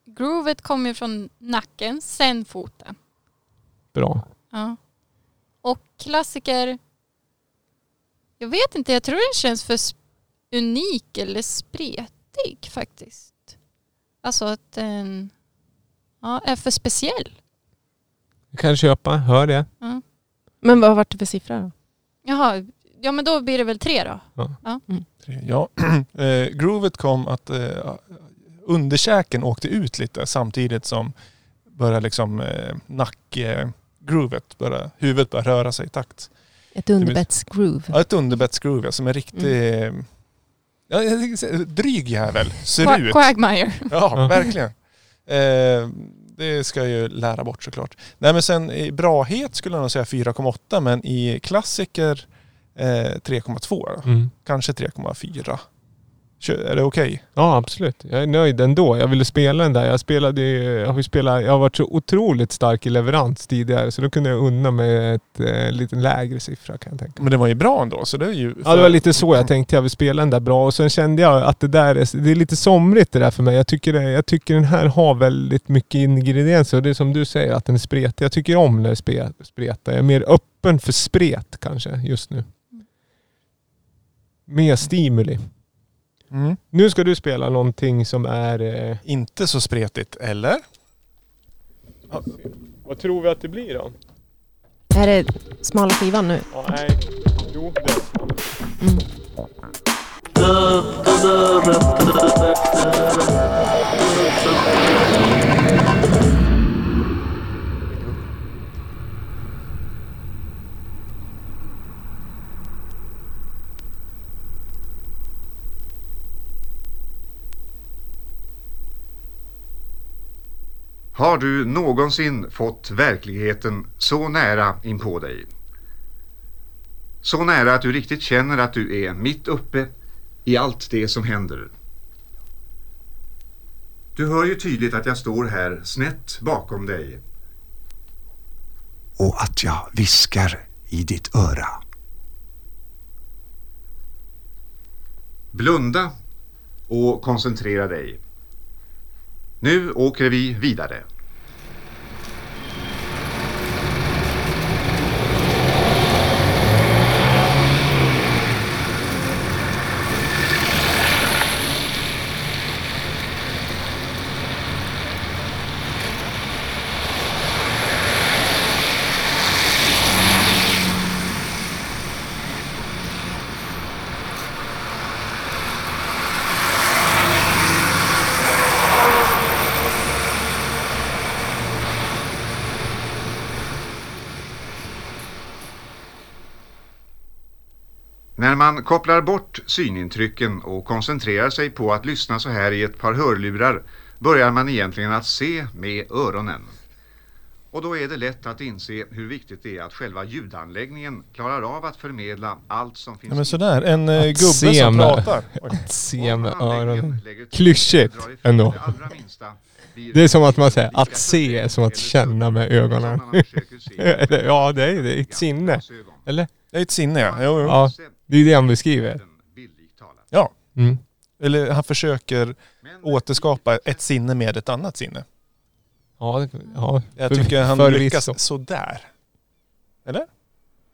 groovet kommer ju från nacken, sen foten. Bra. Ja. Och klassiker. Jag vet inte, jag tror den känns för unik eller spretig faktiskt. Alltså att den ja, är för speciell. Jag kan köpa, hör det. Ja. Men vad var det för siffra då? Jaha, ja men då blir det väl tre då. Tre. Ja, eh, groovet kom att eh, underkäken åkte ut lite samtidigt som började liksom eh, nackgroovet, började, huvudet började röra sig i takt. Ett underbettsgroove. Ja, ett underbettsgroove ja, som är riktigt eh, ja, dryg jävel. Ser Qua- ut. Quagmire. Ja, Ja. verkligen. Eh, det ska jag ju lära bort såklart. Nej men sen i brahet skulle jag nog säga 4,8 men i klassiker eh, 3,2. Mm. Kanske 3,4. Kö- Är det okej? Ja absolut. Jag är nöjd ändå. Jag ville spela den där. Jag spelade jag har spelat, jag har varit så otroligt stark i leverans tidigare så då kunde jag unna med ett eh, lite lägre siffra kan jag tänka. Men det var ju bra ändå så det är ju... Ja det var lite så jag tänkte. Jag vill spela den där bra och sen kände jag att det där är, det är lite somrigt det där för mig. Jag tycker, det, jag tycker den här har väldigt mycket ingredienser och det är som du säger att den är spretig. Jag tycker om när det spretar. Jag är mer öppen för spret kanske just nu. Mer stimuli. Mm. Nu ska du spela någonting som är... Eh, Inte så spretigt, eller? vad tror vi att det blir då? Är det smala skivan nu? Ja, nej. Jo, det är Mm. Du någonsin fått verkligheten så nära inpå dig? Så nära att du riktigt känner att du är mitt uppe i allt det som händer. Du hör ju tydligt att jag står här snett bakom dig. och att jag viskar i ditt öra. Blunda och koncentrera dig. Nu åker vi vidare. När man kopplar bort synintrycken och koncentrerar sig på att lyssna så här i ett par hörlurar börjar man egentligen att se med öronen. Och då är det lätt att inse hur viktigt det är att själva ljudanläggningen klarar av att förmedla allt som finns Ja, men sådär, en eh, Att gubbe se som med- pratar. Oj. Se med öronen. Klyschigt ändå. det är som att man säger att se är som att känna med ögonen. ja, det är det. Ett sinne. Eller? Det är ett sinne ja. Jo, jo. Ja, det är det han beskriver. Ja. Mm. Eller han försöker återskapa ett sinne med ett annat sinne. Ja, ja. Jag tycker han förvisso. lyckas sådär. Eller?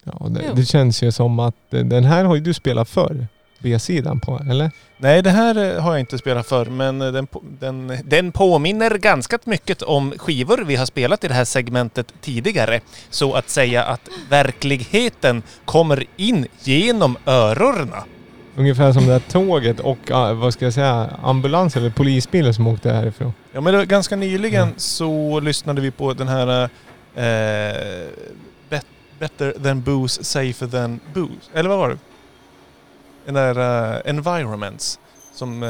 Ja, det, det känns ju som att eh, den här har ju du spelat förr. B-sidan på, eller? Nej, det här eh, har jag inte spelat för men eh, den, den, den påminner ganska mycket om skivor vi har spelat i det här segmentet tidigare. Så att säga att verkligheten kommer in genom öronen. Ungefär som det här tåget och ah, vad ska jag säga, ambulans eller polisbilen som åkte härifrån. Ja men var ganska nyligen Mm. så lyssnade vi på den här eh, bet, Better than booze, safer than booze. Eller vad var det? Den där eh, Environments. Som... Eh,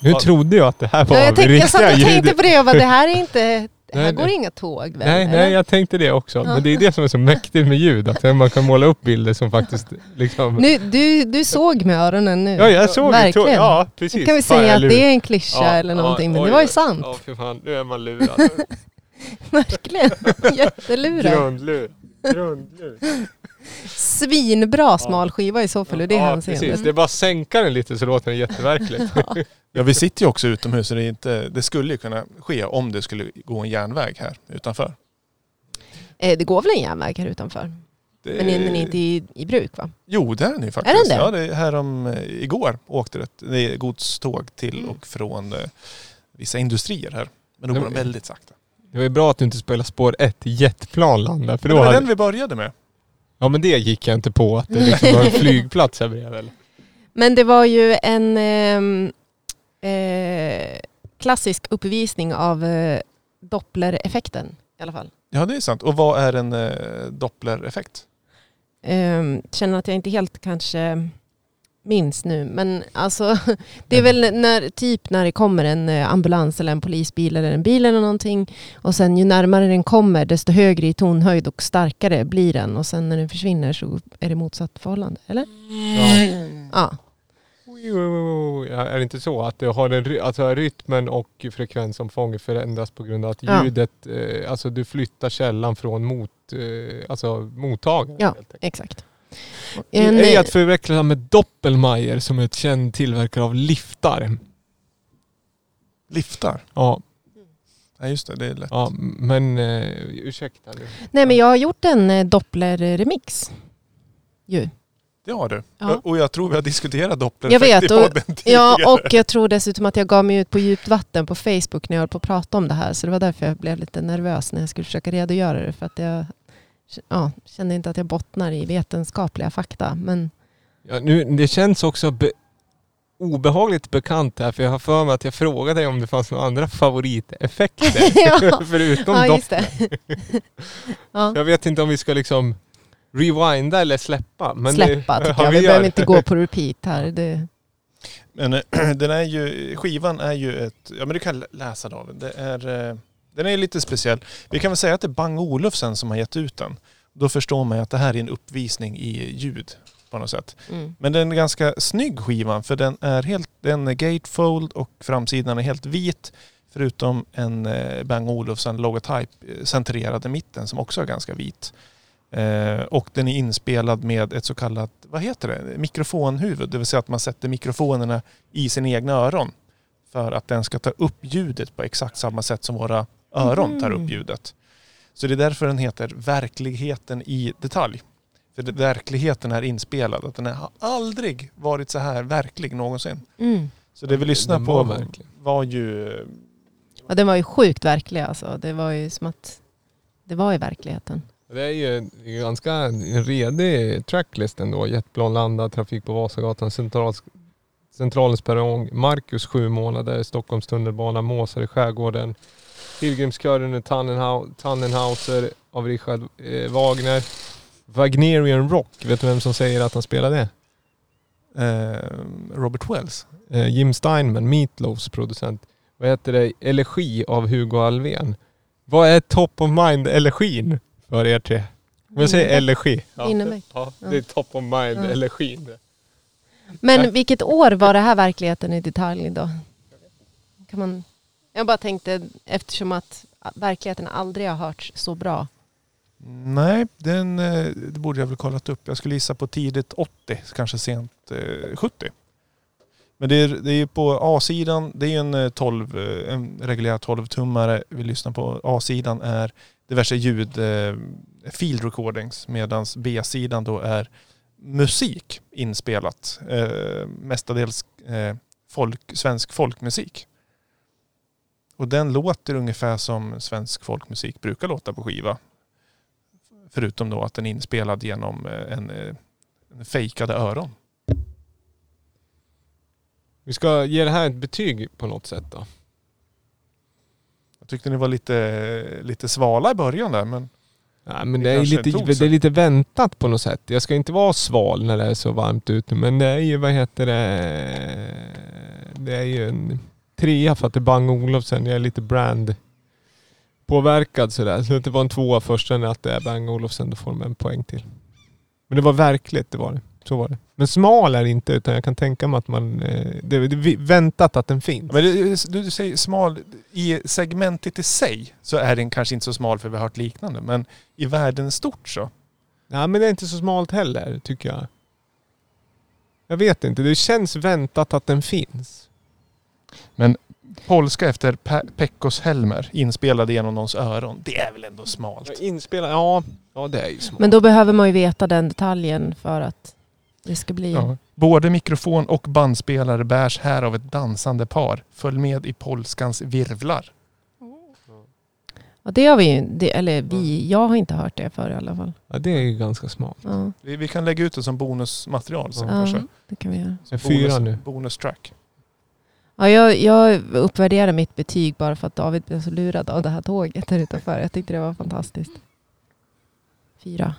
Nu var- trodde jag att det här var Ja, jag, tänkte, jag satt riktiga och tänkte på det och bara, det här är inte... Det här Nej, går inga tåg väl? Nej, eller? nej, jag tänkte det också. Men det är det som är så mäktigt med ljud. Att man kan måla upp bilder som faktiskt liksom... Nu, du, du såg med öronen nu. Ja, jag såg det. Verkligen. Ja, Då precis. kan vi Fan, säga jag att det är en klyscha Ja, eller ja, någonting, men oj, det var ju sant. Ja, för fan. Nu är man lurad. Verkligen. Jättelurad. Grundlur. Grundlur. Svinbra smal skiva i så fall ur det ja, hänseendet. precis. Det är bara att sänka den lite så låter den jätteverkligt. Ja, vi sitter ju också utomhus så det, är inte, det skulle ju kunna ske om det skulle gå en järnväg här utanför. Eh, Det går väl en järnväg här utanför? Det, Men den är inte i, i bruk va? Jo, det är den ju faktiskt. Är den det? Ja, det är här om, eh, igår åkte det, det är godståg till och från eh, vissa industrier här. Men då går de väldigt sakta. Det var ju bra att du inte spelade spår ett jetplan landade. För då det var hade... den vi började med. Ja men det gick jag inte på. Att det liksom var en flygplats här bredvid. eller? Men det var ju en ehm, eh, klassisk uppvisning av eh, Doppler-effekten i alla fall. Ja, det är sant. Och vad är en eh, Doppler-effekt? Um, känner att jag inte helt kanske minns nu. Men alltså, det är väl när, typ när det kommer en eh, ambulans eller en polisbil eller en bil eller någonting. Och sen ju närmare den kommer desto högre i tonhöjd och starkare blir den. Och sen när den försvinner så är det motsatt förhållande. Eller? Ja. Ja, är det inte så att det har en, alltså rytmen och frekvensomfånget förändras på grund av att Ja. ljudet, eh, alltså du flyttar källan från mot, eh, alltså mottagaren. Ja. helt Exakt. Det En, är att förväxla med Doppelmayr som är ett känd tillverkare av liftar. Liftar. Ja, Ja just det, det är lätt. ja men eh, ursäkta nej men jag har gjort en eh, Doppler-remix. Ju. Det har du. Ja. Och jag tror vi har diskuterat doppler Jag vet, i och-. Ja, och jag tror dessutom att jag gav mig ut på djupt vatten på Facebook när jag höll på att prata om det här. Så det var därför jag blev lite nervös när jag skulle försöka redogöra det. För att jag ja, kände inte att jag bottnar i vetenskapliga fakta. Men Ja, nu, det känns också be- obehagligt bekant här för jag har för mig att jag frågade dig om det fanns några andra favoriteffekter Ja. förutom ja, det. ja. Jag vet inte om vi ska liksom rewinda eller släppa. Men Släppa det, tycker ja, jag. vi Vi behöver inte gå på repeat här. Det, Men den är ju, skivan är ju ett, ja men du kan läsa David. Det är, eh, den är lite speciell. Vi kan väl säga att det är Bang Olufsen som har gett ut den. Då förstår man ju att det här är en uppvisning i ljud på något sätt. mm. Men den är ganska snygg skivan för den är helt, den är gatefold och framsidan är helt vit. Förutom en eh, Bang Olufsen logotype eh, centrerad i mitten som också är ganska vit. Eh, och den är inspelad med ett så kallat, vad heter det, mikrofonhuvud. Det vill säga att man sätter mikrofonerna i sina egna öron. För att den ska ta upp ljudet på exakt samma sätt som våra öron tar upp ljudet. Så det är därför den heter Verkligheten i detalj. För det, verkligheten är inspelad. Att den har aldrig varit så här verklig någonsin. Mm. Så det vi lyssnar på var var, ju... Ja, den var ju sjukt verklig alltså. Det var ju som att det var i verkligheten. Det är ju en ganska redig tracklist ändå. Jetplan landad, trafik på Vasagatan, central, Centralens perrong, Marcus sju månader, Stockholms tunnelbana, Måsar i skärgården, Pilgrimskören Tannenhau- Tannenhauser av Richard eh, Wagner, Wagnerian Rock, vet du vem som säger att han spelar det? Eh, Robert Wells. Eh, Jim Steinman, Meatloafs producent. Vad heter det? Elegi av Hugo Alvén. Vad är top of mind elegin för er tre? Om jag säger elegi. Winnerbäck. Ja, det är top of mind Ja. elegin. det. Men vilket år var det här verkligheten i detalj då? Kan man, jag bara tänkte eftersom att verkligheten aldrig har hörts så bra. Nej, den eh, det borde jag väl kollat upp. Jag skulle gissa på tidigt 80, kanske sent eh, 70. Men det är, det är på A-sidan, det är en, eh, 12, en reguljär 12-tummare vi lyssnar på. A-sidan är diverse ljud, field recordings, medan B-sidan då är musik inspelat. Mestadels folk, svensk folkmusik. Och den låter ungefär som svensk folkmusik brukar låta på skiva. Förutom då att den är inspelad genom eh, en, eh, en fejkade öron. Vi ska ge det här ett betyg på något sätt då. Jag tyckte ni var lite, lite svala i början där men Nej, men Det det är, lite, det är lite väntat på något sätt. Jag ska inte vara sval när det är så varmt ute men det är ju, vad heter det, det är ju en trea för att det är Bang Olufsen. Jag är lite brand påverkad sådär. Så det var en tvåa först, sen att det är Bang Olufsen, då får de en poäng till. Men det var verkligt, det var det. Så var det. Men smal är det inte utan jag kan tänka mig att man, eh, det är väntat att den finns. Men du, du säger smal, i segmentet i sig så är den kanske inte så smal för vi har hört liknande. Men i världen stort så. Nej men det är inte så smalt heller tycker jag. Jag vet inte, det känns väntat att den finns. Polska efter Pe- Pekkos Helmer inspelad genom någons öron. Det är väl ändå smalt? Inspelad, ja. Ja det är ju smalt. Men då behöver man ju veta den detaljen för att det ska bli... Ja. Både mikrofon och bandspelare bärs här av ett dansande par. Följ med i polskans virvlar. Ja, det har vi ju, det, eller vi, jag har inte hört det förr i alla fall. Ja det är ju ganska smalt. Ja, Vi, vi kan lägga ut det som bonusmaterial sen ja kanske. det kan vi göra. Fyra nu. Bonus track. Ja, jag, jag uppvärderar mitt betyg bara för att David blev så lurad av det här tåget där utanför. Jag tyckte det var fantastiskt. Fyra.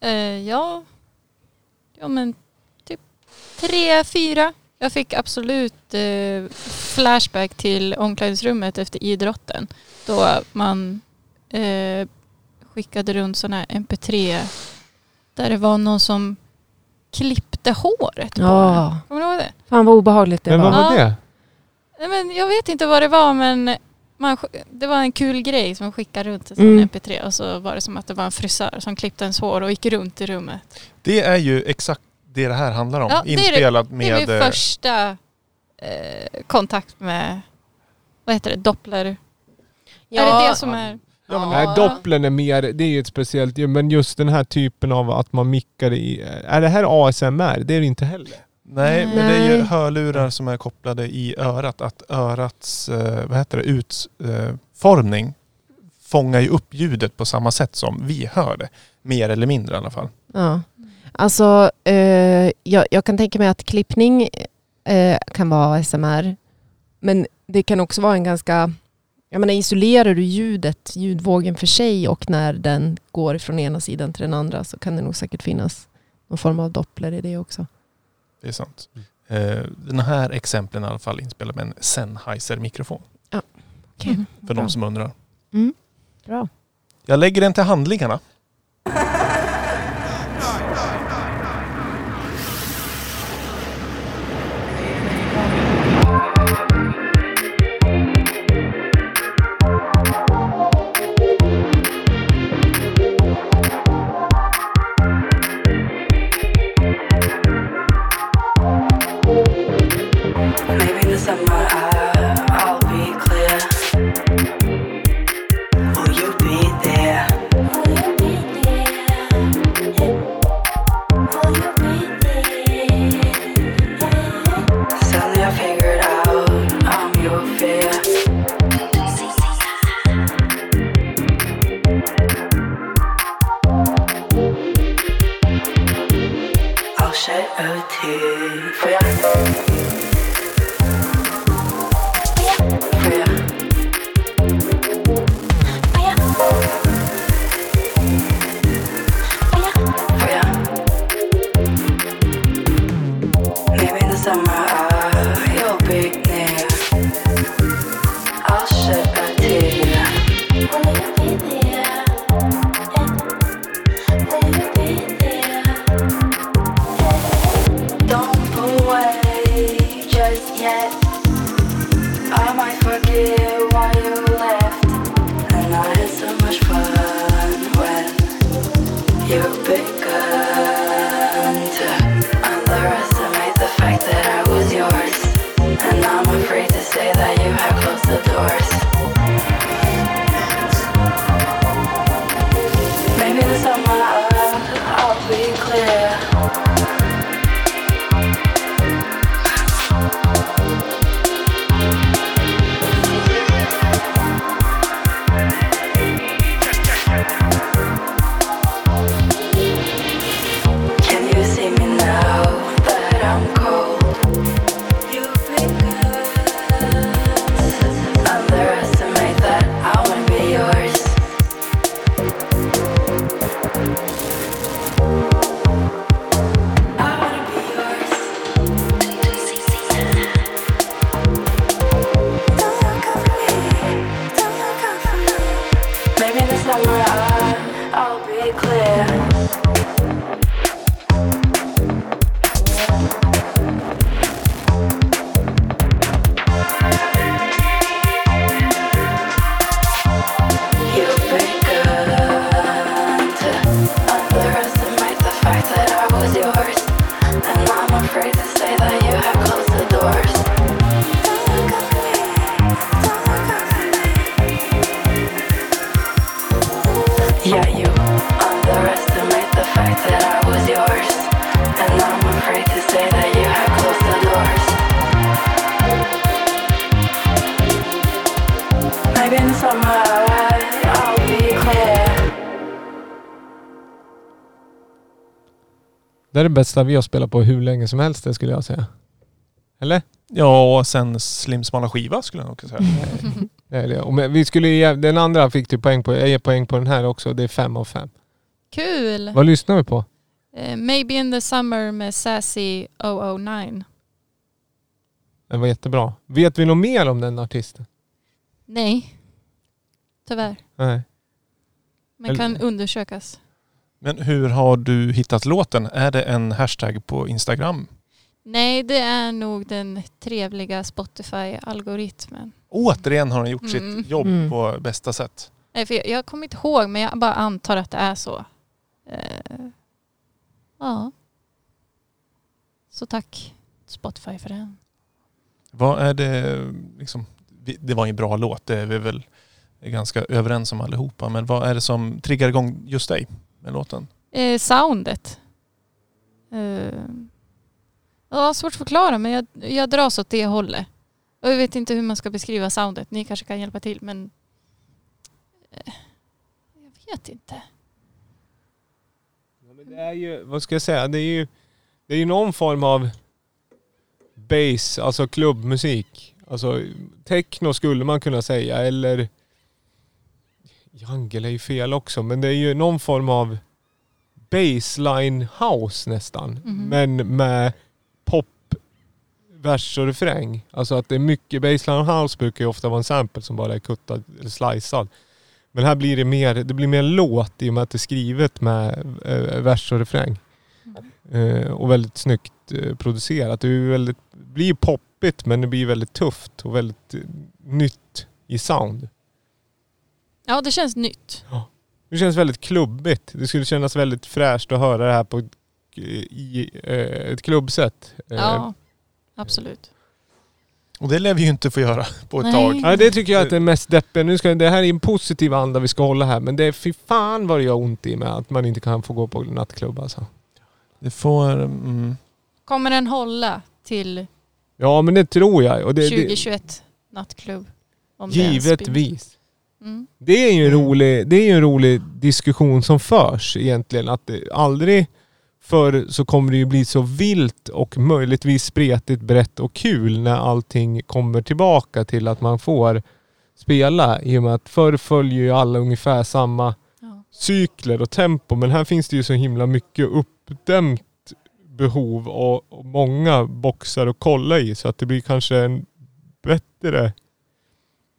Eh, ja. ja, men typ tre, fyra. Jag fick absolut eh, flashback till omklädningsrummet efter idrotten. Då man eh, skickade runt sådana här mp3 där det var någon som klippte håret på Ja, en. Kommer du ihåg det? fan vad obehagligt det Men vad var. var Ja. det? Nej, men jag vet inte vad det var men man, det var en kul grej som skickade runt en sån Mm. mp3 och så var det som att det var en frisör som klippte ens hår och gick runt i rummet. Det är ju exakt det det här handlar om. Ja, det är det- Inspelat Det är med... min eh, första eh, kontakt med, vad heter det, doppler? är det det som är? Ja, men- Nej, dopplern är mer, det är ju ett speciellt men just den här typen av att man mickar i, är det här ASMR? Det är det inte heller. Nej, men det är ju Nej. hörlurar som är kopplade i örat. Att örats eh, vad heter det, utformning fångar ju upp ljudet på samma sätt som vi hör det. Mer eller mindre i alla fall. Ja. Alltså, eh, jag, jag kan tänka mig att klippning eh, kan vara ASMR. Men det kan också vara en ganska... Jag menar, isolerar du ljudet, ljudvågen för sig och när den går från ena sidan till den andra så kan det nog säkert finnas någon form av doppler i det också. Det är sant. Eh, den här exemplen i alla fall inspelad med en Sennheiser-mikrofon. Okej. Mm. För Bra. de som undrar. Bra. Jag lägger den till handlingarna. A OT. Är det bästa vi har spelat på hur länge som helst det skulle jag säga. Eller? Ja, och sen slimsmala skiva skulle jag nog kunna säga. Det är det. Och men vi skulle ge, den andra fick du poäng på, jag ger poäng på den här också. Det är fem av fem. Kul! Vad lyssnar vi på? Eh, Maybe in the summer med Sassy 009. Den var jättebra. Vet vi något mer om den artisten? Nej, tyvärr. Nej. Men Eller- kan undersökas. Men hur har du hittat låten? Är det en hashtag på Instagram? Nej, det är nog den trevliga Spotify-algoritmen. Återigen har den gjort Mm. sitt jobb Mm. på bästa sätt. Nej, för jag, jag kommer inte ihåg, men jag bara antar att det är så. Eh, ja. Så tack Spotify för den. Vad är det, liksom, det var ju en bra låt, det är vi väl ganska överens om allihopa. Men vad är det som triggar igång just dig med låten? Eh, soundet. Eh, ja, svårt att förklara men jag, jag dras åt det hållet. Och jag vet inte hur man ska beskriva soundet. Ni kanske kan hjälpa till men eh, jag vet inte. Ja, men det är ju, vad ska jag säga, det är ju, det är ju någon form av bass, alltså klubbmusik. Alltså techno skulle man kunna säga eller jungle är ju fel också men det är ju någon form av baseline house nästan. Mhm. Men med pop, vers och refräng. Alltså att det är mycket baseline house brukar ju ofta vara en sample som bara är kuttad eller slicead. Men här blir det mer, det blir mer låt i och med att det är skrivet med eh, vers och refräng. Eh, och väldigt snyggt eh, producerat. Det är ju väldigt, blir poppigt men det blir väldigt tufft och väldigt nytt i sound. Ja det känns nytt. Det känns väldigt klubbigt. Det skulle kännas väldigt fräscht att höra det här på ett- i eh, ett klubbsätt. Eh, Ja, absolut. Och det lär vi ju inte få göra på ett Nej. tag. Ja, det tycker jag att det är mest deppiga. Nu ska, det här är en positiv anda vi ska hålla här men det är fy fan vad det gör ont i med att man inte kan få gå på nattklubb alltså. Det får... Mm, Kommer den hålla till Ja men det tror jag. Och det, det, 2021 nattklubb? Om givetvis. Mm. Det är ju en rolig, det är en rolig diskussion som förs egentligen. Att det aldrig förr så kommer det ju bli så vilt och möjligtvis spretigt, brett och kul när allting kommer tillbaka till att man får spela. I och med att förr följer ju alla ungefär samma Ja. cykler och tempo. Men här finns det ju så himla mycket uppdämt behov och, och många boxar att kolla i. Så att det blir kanske en bättre,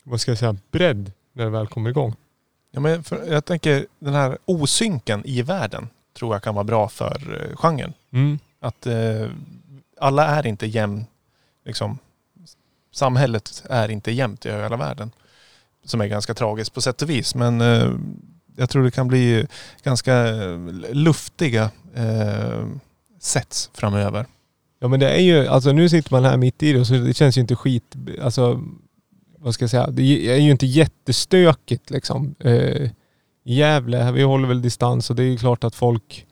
vad ska jag säga, bredd när det väl kommer igång. ja, men för, jag tänker den här osynken i världen tror jag kan vara bra för eh, genren. Mm. Att eh, alla är inte jämn, liksom, samhället är inte jämnt i hela världen. Som är ganska tragiskt på sätt och vis. Men eh, jag tror det kan bli ganska eh, luftiga eh, sets framöver. Ja men det är ju, alltså nu sitter man här mitt i det och så det känns ju inte skit, alltså vad ska jag säga, det är ju inte jättestökigt liksom. Eh, Gävle, vi håller väl distans och det är ju klart att folk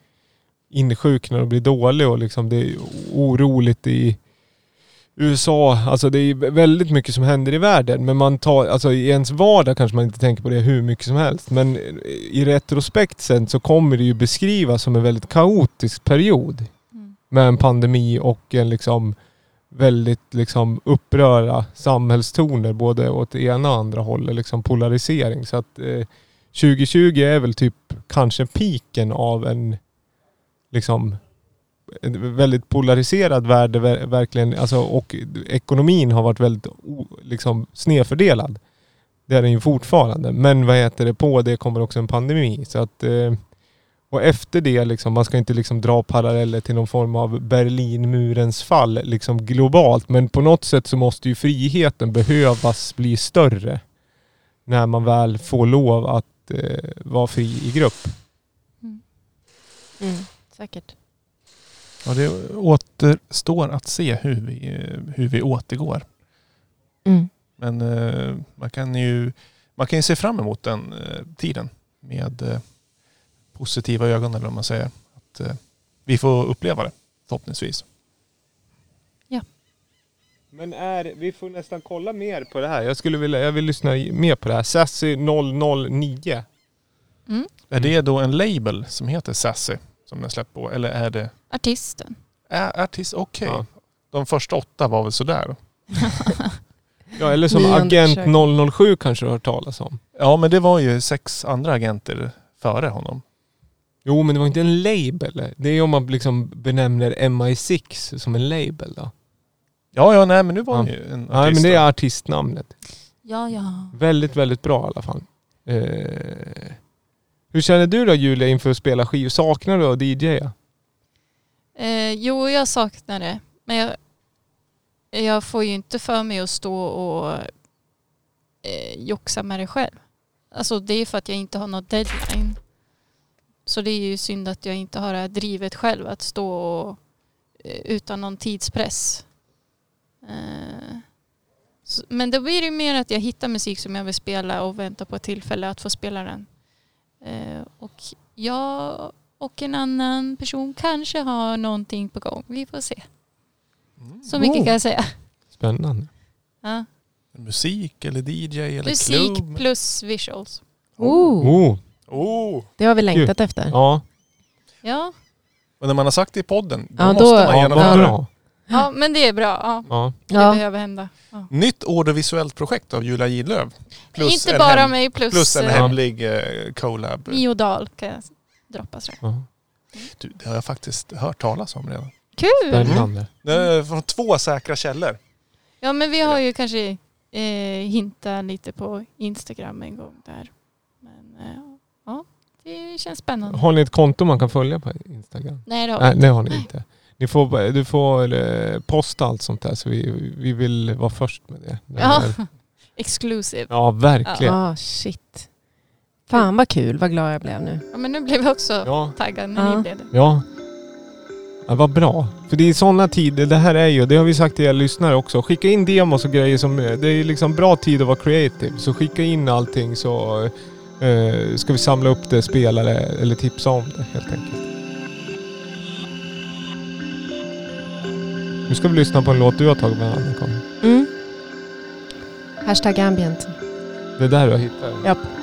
insjuknar och blir dåliga och liksom det är oroligt i USA. Alltså det är väldigt mycket som händer i världen men man tar, alltså i ens vardag kanske man inte tänker på det hur mycket som helst. Men i retrospekt sen så kommer det ju beskrivas som en väldigt kaotisk period Mm. med en pandemi och en liksom väldigt liksom uppröra samhällstoner både åt det ena och andra hållet, liksom polarisering. Så att eh, 2020 är väl typ kanske piken av en liksom en väldigt polariserad värld verkligen, alltså, och ekonomin har varit väldigt liksom snedfördelad. Det är den ju fortfarande. Men vad heter det, på det kommer också en pandemi. Så att eh, och efter det, liksom, man ska inte liksom dra paralleller till någon form av Berlinmurens fall liksom globalt. Men på något sätt så måste ju friheten behövas bli större. När man väl får lov att eh, vara fri i grupp. Mm, säkert. Ja, det återstår att se hur vi, eh, hur vi återgår. Mm. Men eh, man kan ju man kan ju se fram emot den eh, tiden med eh, positiva ögon eller vad man säger. Att eh, vi får uppleva det förhoppningsvis. Men är, vi får nästan kolla mer på det här. Jag skulle vilja, jag vill lyssna mer på det här. Sassy 009. Mm. Är det då en label som heter Sassy som den släppt på? Eller är det Artisten. Ä- artist? Okej. Ja. De första åtta var väl sådär? Ja, eller som Agent undersökning. 007 kanske du har hört talas om. Ja men det var ju sex andra agenter före honom. Jo, men det var inte en label. Det är om man liksom benämner MI6 som en label då. Ja ja nej men nu var Ja. han ju en artist. Nej, men det är artistnamnet. Ja, ja. Väldigt, väldigt bra i alla fall. Eh, Hur känner du då Julia inför att spela skivor? Saknar du att DJa? Eh, jo, jag saknar det. Men jag, jag får ju inte för mig att stå och eh, joxa med det själv. Alltså det är för att jag inte har något deadline. Så det är ju synd att jag inte har det här drivet själv att stå och, eh, utan någon tidspress. Eh, men då blir det mer att jag hittar musik som jag vill spela och väntar på ett tillfälle att få spela den. Eh, och jag och en annan person kanske har någonting på gång. Vi får se. Så mycket kan jag säga. Spännande. Ja. Musik eller DJ eller Musik klubb? plus visuals. Oh, Oh, Oh. det har vi längtat efter. ja. Ja. Och när man har sagt det i podden, då Ja, måste då- man ja genomföra det. bra. ja, men det är bra. Ja, Ja. det Ja. behöver hända. Ja. Nytt audiovisuellt projekt av Julia Gidlöv. Plus Inte en bara hem- mig plus, Plus en eh, hemlig eh, collab. Mio Dahl kan jag droppa sådär. ja. Du, det har jag faktiskt hört talas om redan. Kul! Spännande. Det är från två säkra källor. Ja men vi har ju kanske eh, hintat lite på Instagram en gång där. Men eh, ja, det känns spännande. Har ni ett konto man kan följa på Instagram? Nej det har Nej, vi det har ni inte. Ni får, du får eh, posta allt sånt där så vi, vi vill vara först med det. Ja. Exclusive. Ja, verkligen. Ah, shit. Fan vad kul, vad glad jag blev nu. Ja, men nu blev jag också Ja. taggad när Ja. ni blev det. Ja. Ja, vad bra. För det är sådana tider, det här är ju, det har vi sagt till er lyssnare också. Skicka in demos och grejer som, det är liksom bra tid att vara creative. Så skicka in allting så eh, ska vi samla upp det, spela det eller tipsa om det helt enkelt. Nu ska vi lyssna på en låt du har tagit med Anna-Karin. Mm. Hashtag ambient. Det är där du har hittat den. Japp.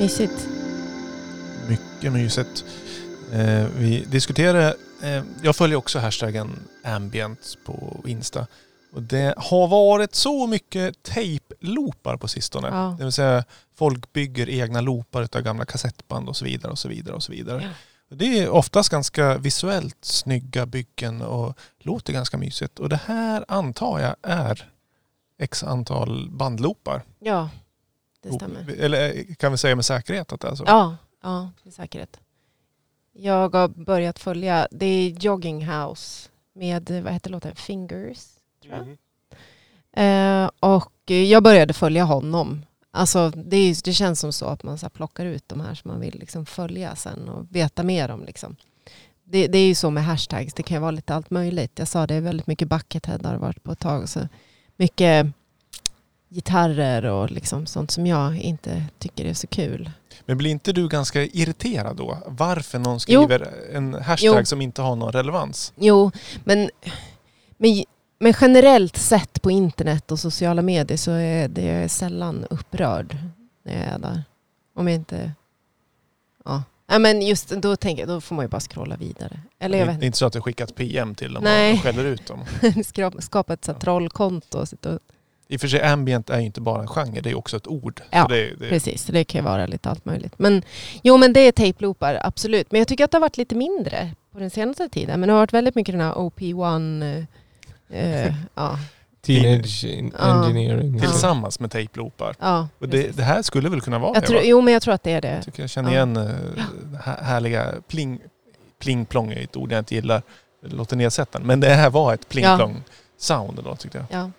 Mysigt. Mycket mysigt. Eh, vi diskuterade, eh, jag följer också hashtaggen ambient på Insta. Och det har varit så mycket tejploopar på sistone. Ja. Det vill säga folk bygger egna loopar av gamla kassettband och så vidare och så vidare och så vidare. Ja. Det är oftast ganska visuellt snygga byggen och låter ganska mysigt. Och det här antar jag är x antal bandloopar. Ja, det stämmer. Eller kan vi säga med säkerhet att det är så? Ja, ja, med säkerhet. Jag har börjat följa, det är Jogging House med, vad heter låten, Fingers. Tror jag. Eh, och jag började följa honom. Alltså det, är, det känns som så att man så plockar ut de här som man vill liksom följa sen och veta mer om. Liksom. Det, det är ju så med hashtags, det kan ju vara lite allt möjligt. Jag sa det väldigt mycket buckethead har det varit på ett tag. Så mycket gitarrer och liksom sånt som jag inte tycker är så kul. Men blir inte du ganska irriterad då? Varför någon skriver en hashtag Jo. som inte har någon relevans? Jo, men, men, men generellt sett på internet och sociala medier så är det jag är sällan upprörd när jag är där. Om jag inte... Ja. Nej, men just då tänker jag, då får man ju bara scrolla vidare. Eller jag vet det är inte så att du skickat PM till dem Nej. och skäller ut dem? inte, skapa- skapa ett så trollkonto och sitta och I och för sig, ambient är ju inte bara en genre, det är också ett ord. Ja, så det, det, Precis, det kan ju vara lite allt möjligt. Men, jo men det är tape-loopar, absolut. Men jag tycker att det har varit lite mindre på den senaste tiden. Men det har varit väldigt mycket den här OP1, eh, eh, ja, Teenage in- Ja. engineering. Ja. Tillsammans med tejploopar. ja. Och det, det här skulle väl kunna vara jag det tror, va? jo men jag tror att det är det. Jag tycker jag känner Ja. igen eh, det här härliga pling, pling-plong är ett ord jag inte gillar. Det låter nedsättande. Men det här var ett pling-plong sound då tyckte jag. Ja.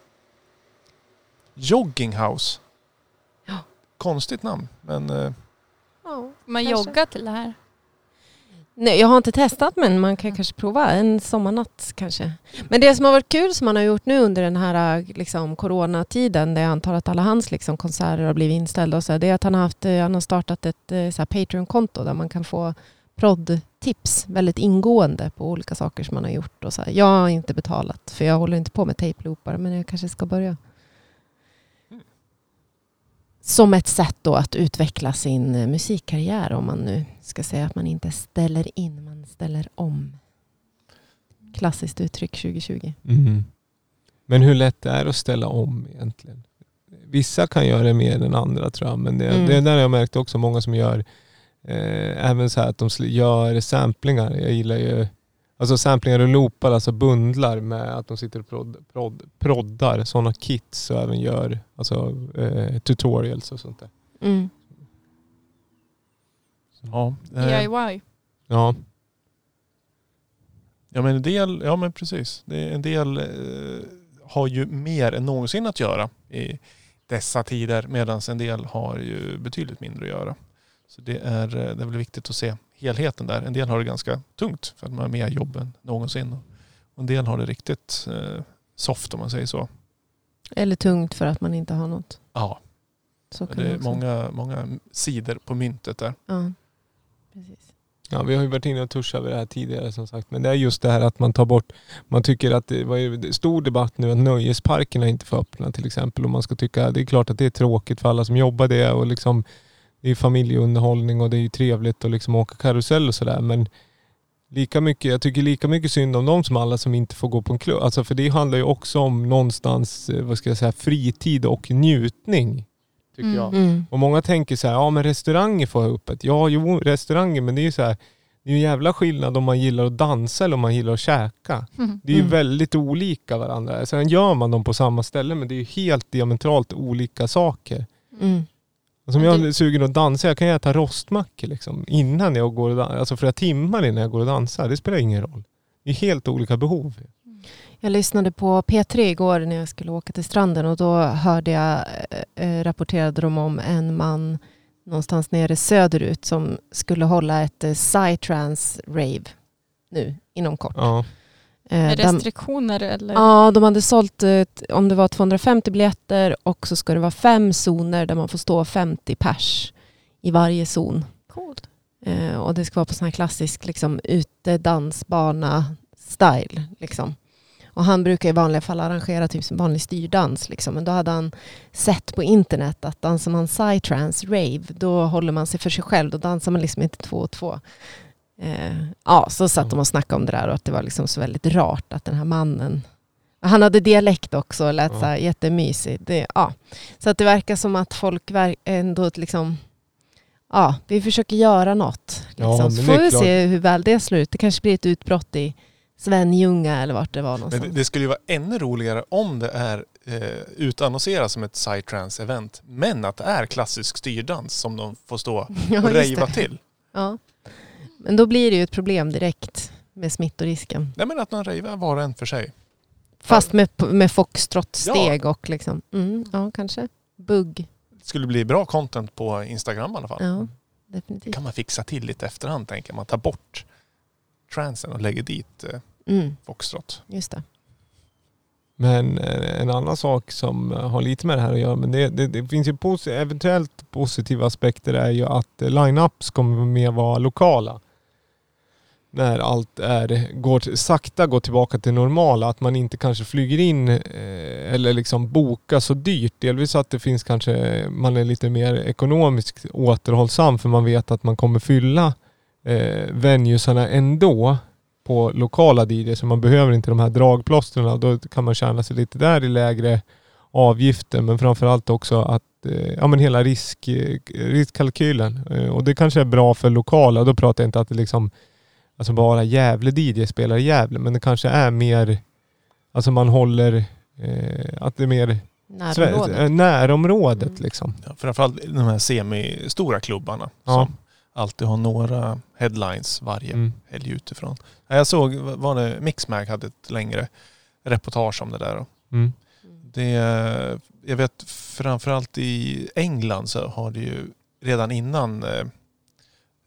Jogging House. Ja. Konstigt namn. Men eh, Ja, Man Kanske. joggar till det här. Nej, jag har inte testat men man kan kanske prova en sommarnatt kanske. Men det som har varit kul som man har gjort nu under den här liksom, coronatiden där jag antar att alla hans liksom, konserter har blivit inställda och så, det är att han har, haft, eh, han har startat ett eh, Patreon-konto där man kan få prodd-tips väldigt ingående på olika saker som man har gjort. Och så här. Jag har inte betalat för jag håller inte på med tape-loopar men jag kanske ska börja. Som ett sätt då att utveckla sin eh, musikkarriär om man nu ska säga att man inte ställer in, man ställer om. Klassiskt uttryck 2020. Mm. Men hur lätt det är att ställa om egentligen? Vissa kan göra det mer än andra tror jag. Men det, Mm. det där jag märkt också många som gör eh, även så här att de gör samplingar. Jag gillar ju alltså samplingar och loopar, alltså bundlar med att de sitter och prodd, prodd, proddar sådana kits och även gör alltså, eh, tutorials och sånt där. Mm. ja. Eh, DIY. Ja, ja men en del, ja men precis. En del eh, har ju mer än någonsin att göra i dessa tider medan en del har ju betydligt mindre att göra. Så det är, eh, det är väl viktigt att se helheten där. En del har det ganska tungt för att man har mer jobb än någonsin. Och en del har det riktigt eh, soft om man säger så. Eller tungt för att man inte har något. Ja, Så kan det är också- många, många sidor på myntet där. Ja, precis. Ja, vi har ju varit inne och touchat över det här tidigare som sagt. Men det är just det här att man tar bort, man tycker att det var ju stor debatt nu att nöjesparkerna inte får öppna till exempel. Och man ska tycka, det är klart att det är tråkigt för alla som jobbar det och liksom det är familjeunderhållning och det är ju trevligt att liksom åka karusell och sådär. Men lika mycket, jag tycker lika mycket synd om dem som alla som inte får gå på en klubb. Alltså för det handlar ju också om någonstans, eh, vad ska jag säga, fritid och njutning. Tycker Mm. jag. Mm. Och många tänker så här, ja men restauranger får ha öppet. Ja, jo restauranger, men det är ju så här, det är en jävla skillnad om man gillar att dansa eller om man gillar att käka. Det är ju Mm. väldigt olika varandra. Sen gör man dem på samma ställe men det är ju helt diametralt olika saker. Mm. Alltså om jag är sugen att dansa, jag kan äta rostmackor liksom innan jag går och dansar. Alltså flera timmar innan jag går och dansar. Det spelar ingen roll. Det är helt olika behov. Jag lyssnade på P3 igår när jag skulle åka till stranden och då hörde jag, eh, eh, rapporterade de om en man någonstans nere söderut som skulle hålla ett eh, psytrance rave nu inom kort. Ja. Eh, Med restriktioner eller? Ja, de hade sålt eh, om det var 250 biljetter och så ska det vara fem zoner där man får stå 50 pers i varje zon. Coolt. Eh, och det ska vara på sån här klassisk liksom, utedansbana style. Liksom. Och han brukar i vanliga fall arrangera typ som vanlig styrdans. Liksom. Men då hade han sett på internet att dansar man psytrance, rave, då håller man sig för sig själv. Då dansar man liksom inte två och två. Eh, ja, så satt de och snackade om det där och att det var liksom så väldigt rart att den här mannen han hade dialekt också och lät Ja. så här. Det, ja. Så att det verkar som att folk ändå liksom... Ja, vi försöker göra något. Ja, Liksom. men så får vi klart. se hur väl det slår ut. Det kanske blir ett utbrott i Svenljunga eller vart det var Men någonstans. det, det skulle ju vara ännu roligare om det är eh, utannonserat som ett psytrance-event. Men att det är klassisk styrdans som de får stå och Ja, rejva till. Ja. Men då blir det ju ett problem direkt med smittorisken. Nej men att man rejvar var och en för sig. Fast med, med foxtrot-steg och liksom... Mm, ja, kanske. Bugg. Det skulle bli bra content på Instagram i alla fall. Ja, Det definitivt. kan man fixa till lite efterhand tänker jag. Man tar bort transen och lägger dit eh, Mm, foxtrot. just det. Men eh, en annan sak som eh, har lite med det här att göra, men det, det, det finns ju posi- eventuellt positiva aspekter är ju att eh, line-ups kommer mer vara lokala. När allt är, går, sakta går tillbaka till normala, att man inte kanske flyger in eh, eller liksom bokar så dyrt. Delvis att det finns kanske, man är lite mer ekonomiskt återhållsam för man vet att man kommer fylla eh, venuesarna ändå på lokala DJs så man behöver inte de här dragplåstren. Då kan man tjäna sig lite där i lägre avgifter men framförallt också att eh, ja, men hela risk, eh, riskkalkylen. Eh, och det kanske är bra för lokala. Då pratar jag inte att det liksom alltså bara Gävle DJ spelar i Gävle men det kanske är mer alltså man håller eh, att det är mer Närområdet. Eh, närområdet Mm. liksom. Ja, framförallt de här semi-stora klubbarna Ja. som alltid har några headlines varje Mm. helg utifrån. Ja, Jag såg, var det Mixmag hade ett längre reportage om det där. Mm. Det, jag vet framförallt i England så har det ju redan innan eh,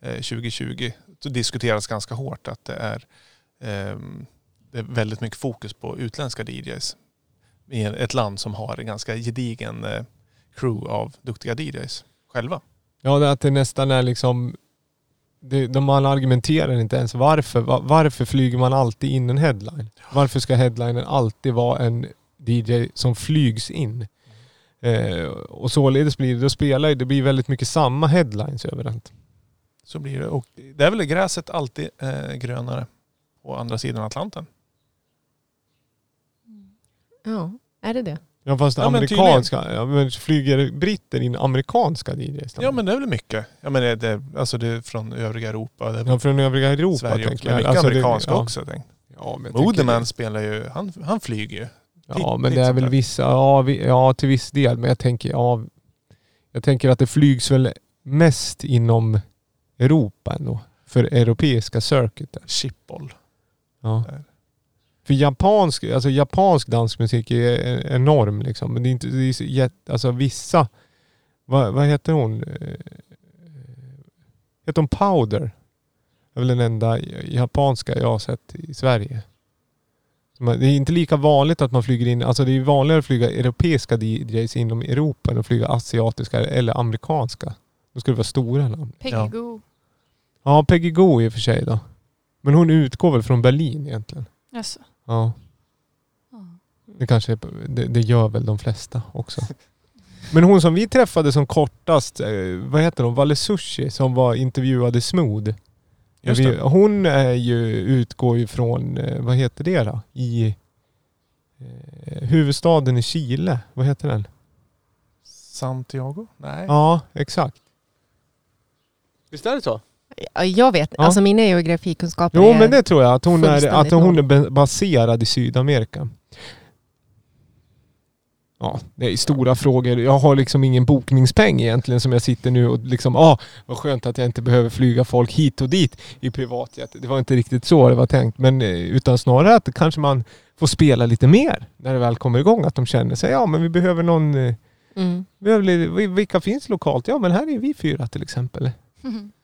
eh, 2020 så diskuterats ganska hårt att det är, eh, det är väldigt mycket fokus på utländska DJs i ett land som har en ganska gedigen eh, crew av duktiga DJs själva. Ja, det att det nästan är liksom... Det, de man argumenterar inte ens varför. Va- Varför flyger man alltid in en headline? Varför ska headlinen alltid vara en DJ som flygs in? Eh, och således blir det, då spelar det blir väldigt mycket samma headlines överallt. Så blir det. Och det är väl gräset alltid eh, grönare på andra sidan Atlanten. Ja, är det det? Ja fast Ja, men amerikanska, ja, men flyger britter in amerikanska DJs? Ja men det är väl mycket. Ja, men det, det, alltså det är från övriga Europa. Det Ja, från övriga Europa Sverige tänker jag. Men mycket Alltså, det- amerikanska ja. också. Tänk. Ja, men Modeman det- spelar ju, han, han flyger ju. Ja men det är väl vissa, ja, vi, ja till viss del. Men jag tänker, ja, jag tänker att det flygs väl mest inom Europa ändå. För europeiska circuiter. Chipboll. Ja. Där. För japansk, alltså japansk dansmusik är är enorm liksom. Men det är inte, det är jätte, alltså vissa, vad, vad heter hon? Eh, Heter hon Powder? Det är väl den enda japanska jag har sett i Sverige. Det är inte lika vanligt att man flyger in, alltså det är vanligare att flyga europeiska DJs inom Europa än att flyga asiatiska eller amerikanska. Då skulle det vara stora namn. Peggy Ja. Goo. Ja, Peggy Goo i och för sig då. Men hon utgår väl från Berlin egentligen. Alltså. Ja. Ja. Det kanske är, det, det gör väl de flesta också. Men hon som vi träffade som kortast, eh, vad heter hon, Valle Sushi som var intervjuade Smooth. Just Vi, det. hon är ju, utgår ju från, eh, vad heter det då? I eh, huvudstaden i Chile. Vad heter den? Santiago? Nej. Ja, exakt. Visst är det så? Ja, Jag vet, Ja. alltså mina geografikunskaper Jo är... men det tror jag, att hon är, att hon är ba- baserad i Sydamerika. Ja, det är stora frågor. Jag har liksom ingen bokningspeng egentligen som jag sitter nu och liksom, ah, vad skönt att jag inte behöver flyga folk hit och dit i privatjet. Det var inte riktigt så det var tänkt. Men eh, utan snarare att kanske man får spela lite mer när det väl kommer igång. Att de känner sig, ja men vi behöver någon, eh, Mm. vilka finns lokalt? Ja men här är vi fyra till exempel.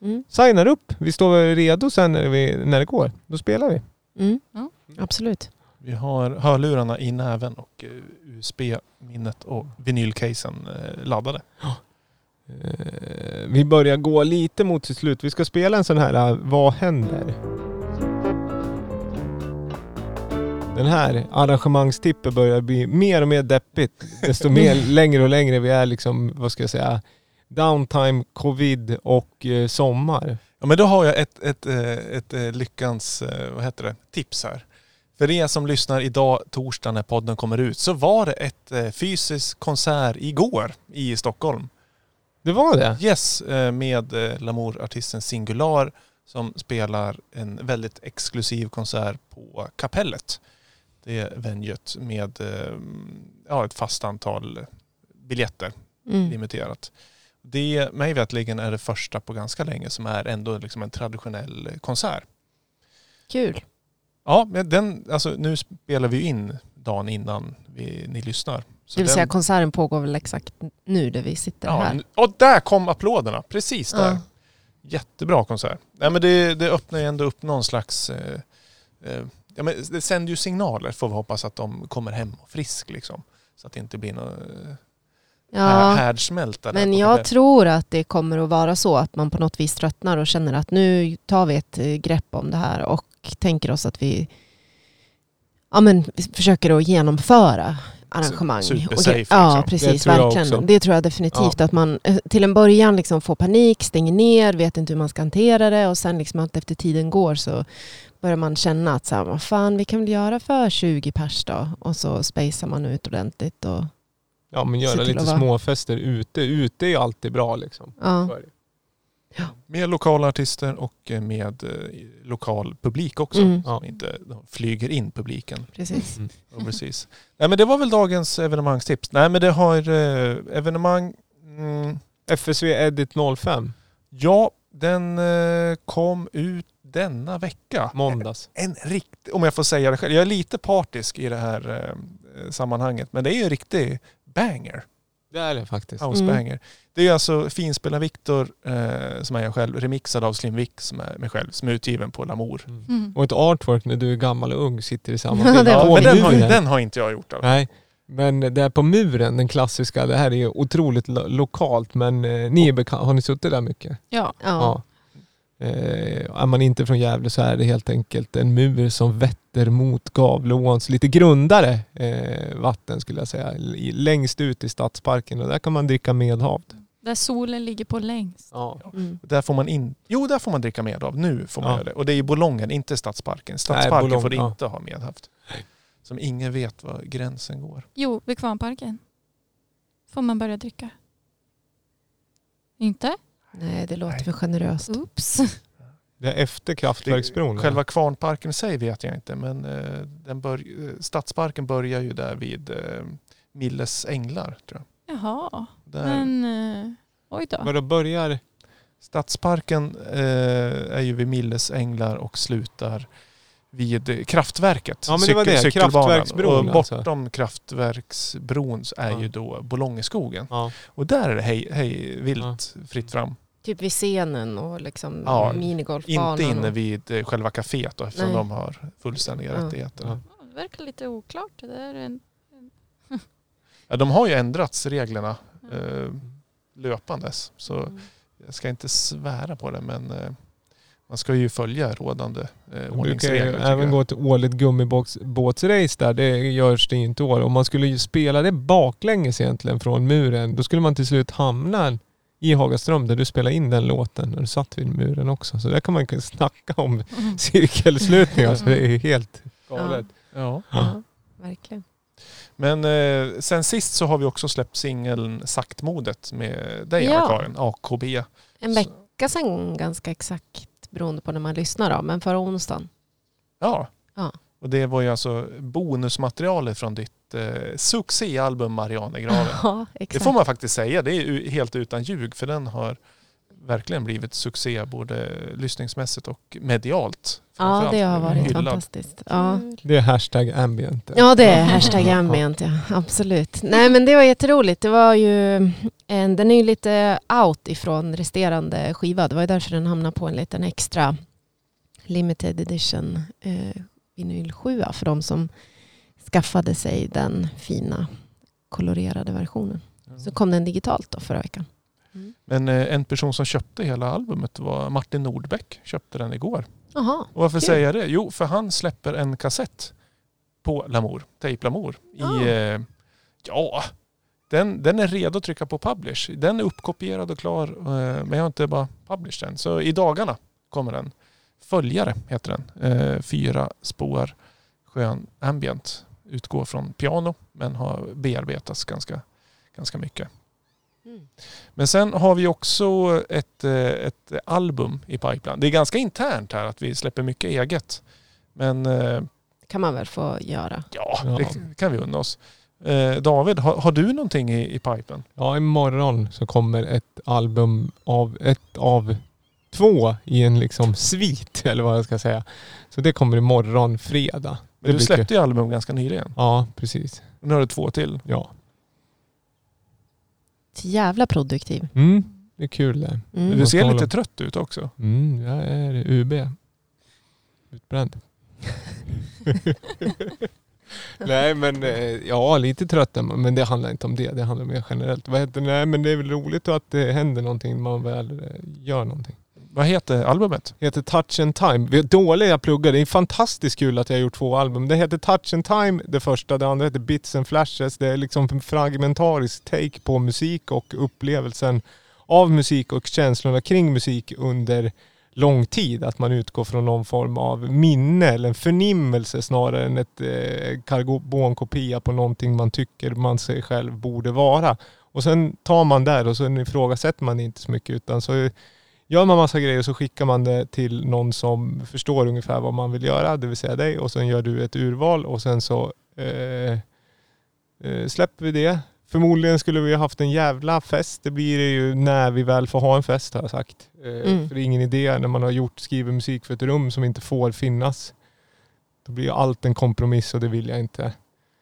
Mm. Signar upp, vi står redo sen när, vi, när det går. Då spelar vi. Mm. Ja. Absolut. Vi har hörlurarna i näven och eh, USB-minnet och vinylcasen eh, laddade. Eh, Vi börjar gå lite mot sitt slut. Vi ska spela en sån här Vad händer? Den här arrangemangstippen börjar bli mer och mer deppigt. Desto mer längre och längre vi är liksom, vad ska jag säga, downtime, covid och eh, sommar. Ja, men då har jag ett, ett, eh, ett, eh, lyckans, vad heter det, tips här. För er som lyssnar idag, torsdag när podden kommer ut, så var det ett eh, fysisk konsert igår i Stockholm. Det var det? Yes, med Lamour-artisten Singular som spelar en väldigt exklusiv konsert på Kapellet. Det är venuet med ja, ett fast antal biljetter, Mm. limiterat. Det, mig vetligen är det första på ganska länge som är ändå liksom en traditionell konsert. Kul. Ja, men den, alltså, nu spelar vi in dagen innan vi, ni lyssnar. Så Det vill den, säga konserten pågår väl exakt nu där vi sitter ja, här. Och där kom applåderna, precis där. Ja. Jättebra konsert. Nej, men det, det öppnar ju ändå upp någon slags... Eh, eh, ja, men det sänder ju signaler får vi hoppas att de kommer hem och frisk liksom. Så att det inte blir någon eh, Ja, härdsmälta. men jag Kapellet. tror att det kommer att vara så att man på något vis tröttnar och känner att nu tar vi ett eh, grepp om det här och tänker oss att vi ja, men, försöker att genomföra arrangemang. supersafe, Och gre- Ja, liksom. precis. Det verkligen. Det tror jag definitivt. Att man eh, till en början liksom får panik, stänger ner, vet inte hur man ska hantera det och sen liksom att efter tiden går så börjar man känna att så här, fan, vi kan väl göra för 20 pers då? Och så spacear man ut ordentligt. Och, Ja men göra lite vara- småfester ute. Ute är ju alltid bra liksom. ja. Det. Med lokala artister och eh, med eh, lokal publik också. Mm. Som inte flyger in publiken. Precis. Mm. Ja, precis. Nej men det var väl dagens evenemangstips. Nej men det har eh, evenemang... Mm, FSV Edit 05, ja, den eh, kom ut denna vecka. måndags. En riktig, om jag får säga det själv. Jag är lite partisk i det här eh, sammanhanget. Men det är ju en riktig banger. Det är det faktiskt. House Mm. banger. Det är alltså Finspelar Viktor, eh, som är jag själv, remixad av Slim Vic som är mig själv, som är utgiven på Lamour. Mm. Och ett artwork när du är gammal och ung sitter i samma Ja, bild. Ja, men den har, den har inte jag gjort. Alltså. Nej. Men det är på muren, den klassiska, det här är ju otroligt lo- lokalt men eh, ni är bekanta, har ni suttit där mycket? Ja. Ja. Eh, är man inte från Gävle så är det helt enkelt en mur som vetter mot Gavleåns lite grundare eh, vatten skulle jag säga. Längst ut i stadsparken och där kan man dricka medhavd. Där solen ligger på längst. Ja. Mm. Där får man in, jo, där får man dricka med av. Nu får man Ja. göra det. Och det är i Bolongen, inte Stadsparken. Stadsparken Boulogne, får ja. inte ha medhaft. Som ingen vet var gränsen går. Jo, vid Kvarnparken. Får man börja dricka. Inte? Nej, det låter Nej. för generöst. Oops. Det är efter kraftverksbron. va? Själva Kvarnparken i sig vet jag inte, men eh, den bör, eh, Stadsparken börjar ju där vid eh, Milles änglar. Tror jag. Jaha. Där, Men oj då. Men då börjar... Stadsparken är ju vid Milles änglar och slutar vid kraftverket. Ja, men det var det. cykelbanan. Kraftverksbron Och alltså. bortom kraftverksbron så är Ja. ju då Bolongeskogen. Ja. Och där är det hej, hej vilt fritt fram. Typ vid scenen och liksom Ja, minigolfbanan. Inte inne vid eh, själva kaféet då, eftersom Nej. de har fullständiga Ja. rättigheter. Ja. Det verkar lite oklart. Det där är en... Ja, de har ju ändrats reglerna eh, löpandes. Så Mm. jag ska inte svära på det men eh, man ska ju följa rådande eh, brukar ordningsregler. tycker även jag. gå till årligt gummibåtsrace där. Det görs det inte i år. Om man skulle ju spela det baklänges egentligen från muren, då skulle man till slut hamna i Hagaström där du spelade in den låten när du satt vid muren också. Så där kan man ju snacka om cirkelslutningar. Så det är ju helt galet. Ja. Ja, verkligen. Men eh, sen sist så har vi också släppt singeln Saktmodet med dig Ja. Anna-Karin, AKB. En vecka sedan ganska exakt beroende på när man lyssnar då, men förra onsdagen. Ja. Ja. Och det var ju alltså bonusmaterialet från ditt eh, succéalbum Marianegraven. Ja, Det exakt. får man faktiskt säga. Det är helt utan ljug för den har verkligen blivit succé både lyssningsmässigt och medialt. Ja, det har varit Hyllad. fantastiskt. Ja. Det är hashtag ambient. Ja, det är hashtag ambient, ja. Absolut. Nej, men det var jätteroligt. Det var ju en, den är ju lite out ifrån resterande skiva. Det var ju därför den hamnade på en liten extra limited edition eh, vinyl 7 för de som skaffade sig den fina kolorerade versionen. Så kom den digitalt då förra veckan. Men eh, en person som köpte hela albumet var Martin Nordbäck. Köpte den igår. Jaha, Och varför Kul. säger jag det? Jo, för han släpper en kassett på Lamour, Tape Lamour. I, Ah. eh, ja, den, den är redo att trycka på publish. Den är uppkopierad och klar eh, men jag har inte bara published den. Så i dagarna kommer den. Följare heter den. Eh, fyra spår skön ambient. Utgår från piano men har bearbetats ganska, ganska mycket. Mm. Men sen har vi också ett, eh, ett album i pipeline. Det är ganska internt här att vi släpper mycket eget. Men eh, kan man väl få göra. ja, det kan vi unna oss. Eh, David, har, har du någonting i, i pipen? Ja, imorgon så kommer ett album av ett av två i en liksom svit eller vad jag ska säga. Så det kommer imorgon fredag. Men du släppte ju album ganska nyligen. Ja, precis. Nu har du två till. Ja. Jävla produktiv. Mm, det är kul det. Mm. Du ser lite trött ut också. Mm, jag är UB. Utbränd. Nej men eh, ja, lite trött men det handlar inte om det. Det handlar mer generellt. Vad heter det? Nej men det är väl roligt att det händer någonting när man väl eh, gör någonting. Vad heter albumet? Det heter Touch and Time. Vi är dåliga pluggar. Det är fantastiskt kul att jag har gjort två album. Det heter Touch and Time det första. Det andra heter Bits and Flashes. Det är liksom en fragmentarisk take på musik och upplevelsen av musik och känslorna kring musik under lång tid. Att man utgår från någon form av minne eller en förnimmelse snarare än ett eh, karbonkopia på någonting man tycker man sig själv borde vara. Och sen tar man där och sen ifrågasätter man inte så mycket utan så gör man massa grejer så skickar man det till någon som förstår ungefär vad man vill göra, det vill säga dig. Och sen gör du ett urval och sen så eh, eh, släpper vi det. Förmodligen skulle vi ha haft en jävla fest. Det blir det ju när vi väl får ha en fest har jag sagt. Eh, Mm. För det är ingen idé när man har gjort, skrivit musik för ett rum som inte får finnas. Då blir allt en kompromiss och det vill jag inte.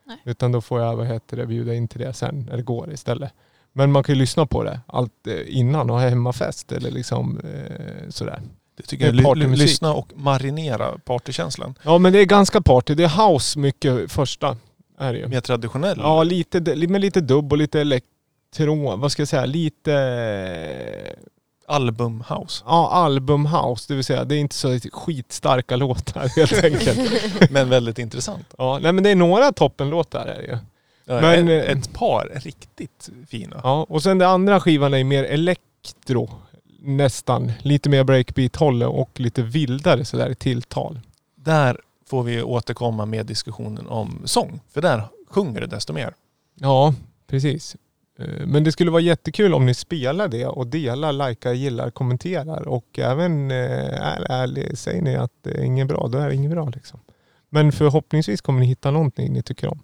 Nej. Utan då får jag vad heter det, bjuda in till det sen när det går istället. Men man kan ju lyssna på det allt eh, innan och ha hemmafest eller liksom eh, sådär. Det tycker jag. Partymusik. lyssna och marinera partykänslan. Ja men det är ganska party. Det är house mycket första. Är det ju. Mer traditionell. Ja lite, med lite dubb och lite elektron. Vad ska jag säga? Lite Albumhouse. ja, albumhouse. Det vill säga det är inte så skitstarka låtar helt enkelt. Men väldigt intressant. Ja, nej men det är några toppenlåtar är det ju. Men, ett, eh, ett par riktigt fina. Ja, och sen det andra skivan är mer elektro. Nästan. Lite mer breakbeat-håll och lite vildare sådär i tilltal. Där får vi återkomma med diskussionen om sång. För där sjunger det desto mer. Ja, precis. Eh, Men det skulle vara jättekul om ni spelar det och delar, likar, gillar, kommenterar och även eh, är, ärlig, säger ni att det är inget bra, då är det inget bra liksom. Men förhoppningsvis kommer ni hitta någonting ni tycker om.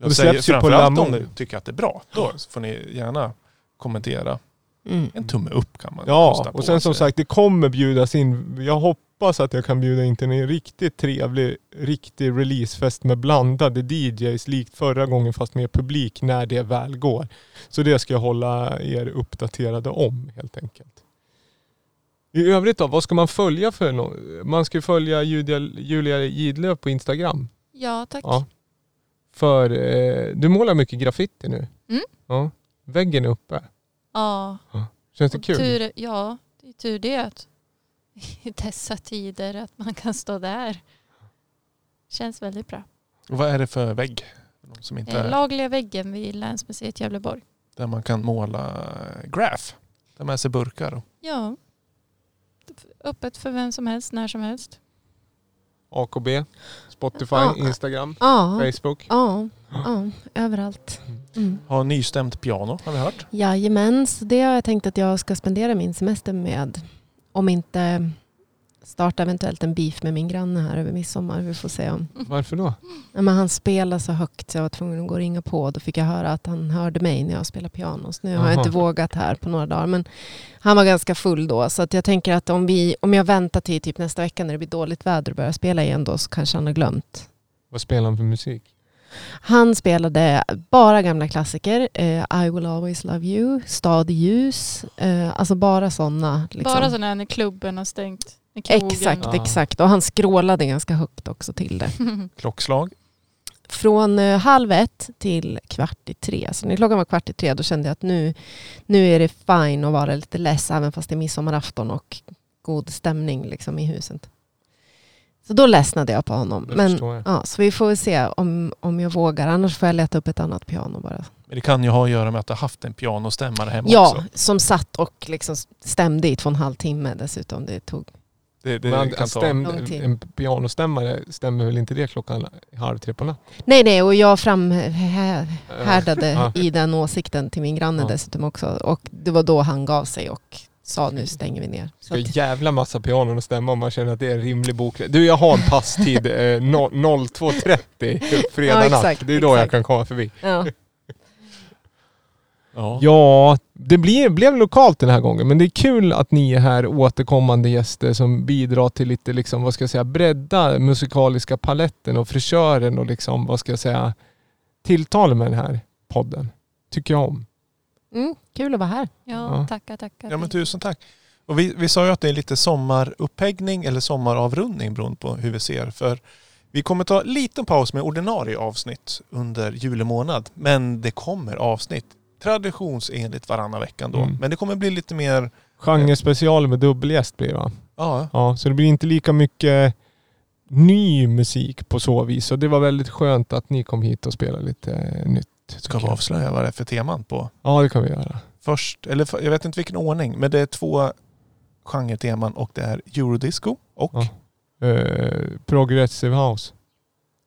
Jag det säger släpps ju på Lamour. om du tycker att det är bra. Då får ni gärna kommentera. Mm. En tumme upp kan man Ja, och sen som sagt det kommer bjudas in. Jag hoppas att jag kan bjuda in till en riktigt trevlig, riktig releasefest med blandade DJs likt förra gången fast med publik när det väl går. Så det ska jag hålla er uppdaterade om helt enkelt. I övrigt då, vad ska man följa för nå Man ska följa Julia, Julia Gidlöf på Instagram. Ja, tack. Ja. För eh, du målar mycket graffiti nu. Mm. Ja. Väggen är uppe. Ja, Känns det och kul? tur, ja, det är tur det att i dessa tider att man kan stå där. Känns väldigt bra. Och Vad är det för vägg? De Som inte Eh, är, Lagliga väggen vid Länsmuseet Gävleborg. där man kan måla graph. Ta med sig burkar. och- Ja. Öppet för vem som helst, när som helst. AKB, Spotify, Ja. Instagram, Ja, Facebook. ja, ja, överallt. Mm. Har nystämt piano har vi hört. Jajamän, så det har jag tänkt att jag ska spendera min semester med. Om inte starta eventuellt en beef med min granne här över midsommar. Vi får se om. Varför då? Nej, Men han spelar så högt så jag var tvungen att gå och ringa på. Då fick jag höra att han hörde mig när jag spelar piano. Så nu har jag Aha. inte vågat här på några dagar. Men han var ganska full då. Så att jag tänker att om, vi, om jag väntar till typ nästa vecka när det blir dåligt väder och börjar spela igen då så kanske han har glömt. Vad spelar han för musik? Han spelade bara gamla klassiker. Eh, I will always love you, Stad i ljus. Eh, alltså bara sådana. Liksom. Bara sådana när klubben har stängt. Exakt, Ja. exakt. Och han skrålade ganska högt också till det. Klockslag. Från eh, halv ett till kvart i tre. Så när klockan var kvart i tre då kände jag att nu, nu är det fine att vara lite less även fast det är midsommarafton och god stämning liksom i huset. Så då ledsnade jag på honom. Det Men, ja, så vi får väl se om, om jag vågar. Annars får jag leta upp ett annat piano bara. Men det kan ju ha att göra med att du har haft en pianostämmare hemma Ja, också. som satt och liksom stämde i två och en halv timme dessutom. Det tog. Det, det Men kan stäm, en pianostämmare, stämmer väl inte det klockan halv tre på natten? Nej, nej, och jag framhärdade Ja. i den åsikten till min granne Ja. dessutom också. Och det var då han gav sig och sa nu stänger vi ner. Så Ska att, jävla massa pianon att stämma om man känner att det är en rimlig bok. Du, jag har en passtid eh, no- 02.30 fredag Ja, natt. exakt, Det är då jag exakt. kan komma förbi. ja. Ja. Ja, det blir, blev lokalt den här gången. Men det är kul att ni är här återkommande gäster som bidrar till lite, liksom, vad ska jag säga, bredda musikaliska paletten och frisören och liksom, vad ska jag säga, tilltal med den här podden. Tycker jag om. mm, kul att vara här. Ja, Ja. tackar, tackar. Ja men tusen tack. Och vi, vi sa ju att det är lite sommarupphäggning eller sommaravrundning beroende på hur vi ser. För vi kommer ta en liten paus med ordinarie avsnitt under juli månad. Men det kommer avsnitt traditionsenligt varannan vecka ändå. Mm. Men det kommer bli lite mer, Genrespecial med dubbelgäst blir det va? ja, Ja, så det blir inte lika mycket ny musik på så vis. Och det var väldigt skönt att ni kom hit och spelade lite eh, nytt. ska vi avslöja vad det är för teman på Ja, det kan vi göra. först, eller för- jag vet inte vilken ordning, men det är två genreteman och det är eurodisco och Ja. Eh, progressive house.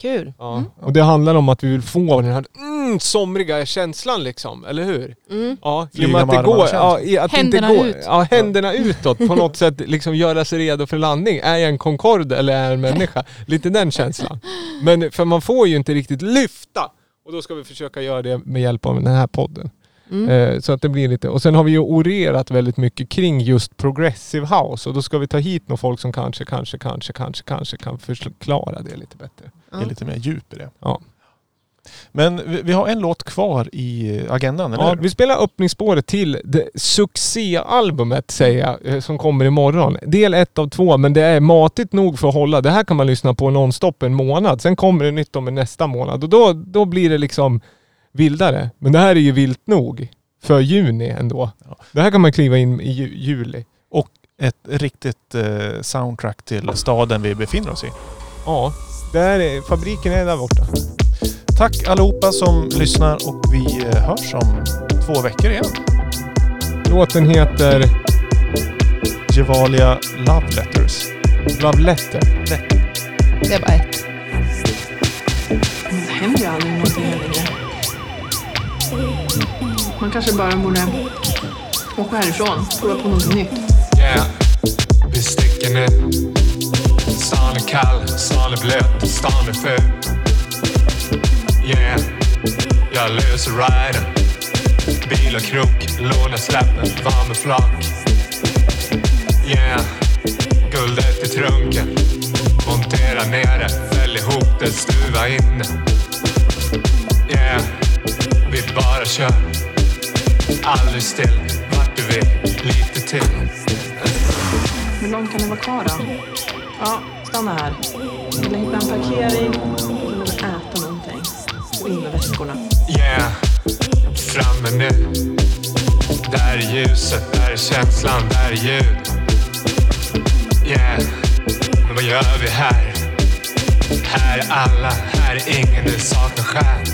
Kul. Ja. Mm. Och det handlar om att vi vill få den här mm, somriga känslan liksom, eller hur? Mm. Ja, i och Flyga med att det går, ja, att det inte Händerna går, ut. Ja, händerna utåt på något sätt. Liksom göra sig redo för landning. Är jag en Concorde eller är jag en människa? Lite den känslan. Men för man får ju inte riktigt lyfta. Och då ska vi försöka göra det med hjälp av den här podden. Mm. Eh, så att det blir lite, och sen har vi ju orerat väldigt mycket kring just progressive house. Och då ska vi ta hit några folk som kanske, kanske, kanske, kanske, kanske kan förklara det lite bättre. Ja. det är lite mer djup i det. Ja. Men vi, vi har en låt kvar i agendan, eller Ja, vi spelar öppningsspåret till det succéalbumet säger jag, eh, som kommer imorgon. Del ett av två, men det är matigt nog för att hålla. Det här kan man lyssna på nonstop en månad. Sen kommer det nytt om en nästa månad och då, då blir det liksom vildare. Men det här är ju vilt nog för juni ändå. Ja. Det här kan man kliva in i ju, juli. Ett riktigt eh, soundtrack till staden vi befinner oss i. Ja, där är, fabriken är där borta. Tack allihopa som lyssnar och vi eh, hörs om två veckor igen. Låten heter Gevalia Love Letters. Love Letter. Det var ett. Det händer ju aldrig någonting längre. Man kanske bara borde åka härifrån, prova på något nytt. Yeah, vi sticker nu. Stan är kall, stan är blöt, stan är ful. Yeah, jag löser riden. Bil och krok, lånar släppen, van med flak. Yeah, guldet i trunken. Montera ner det, fäll ihop det, stuva in det. Yeah, vi bara kör. Aldrig still, vart du vill, lite till. Hur långt kan ni vara kvar då? Ja, stanna här. Vill vill hitta en parkering in med väskorna. Yeah, framme nu. Där är ljuset, där är känslan, där är ljud. Yeah, men vad gör vi här? Här är alla, här är ingen, du saknar själ.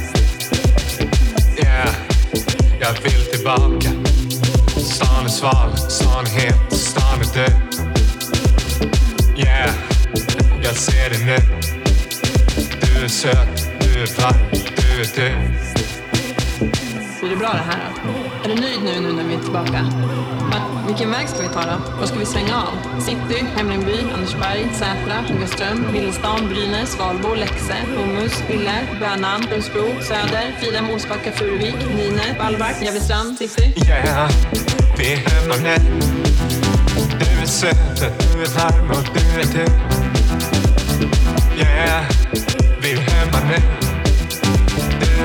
Yeah, jag vill tillbaka. Stan är sval, stan är het, stan är död. Yeah, jag ser det nu. Du är söt, du är varm, du. Blir det bra det här då? Är du nöjd nu, nu när vi är tillbaka? Va? Vilken väg ska vi ta då? Var ska vi svänga av? City, Hemlingby, Andersberg, Sätra, Nogaström, Villestan, Brynäs, Valbo, Lexe, Hornmus, Ville, Bönan, Brunnsbro, Söder, Fridhem, Olsbacka, Furuvik, Nynäs, Vallback, Gävlestrand, City. Yeah, vi är hemma nu. Du är söt, du är varm och du är du. Yeah, vi är hemma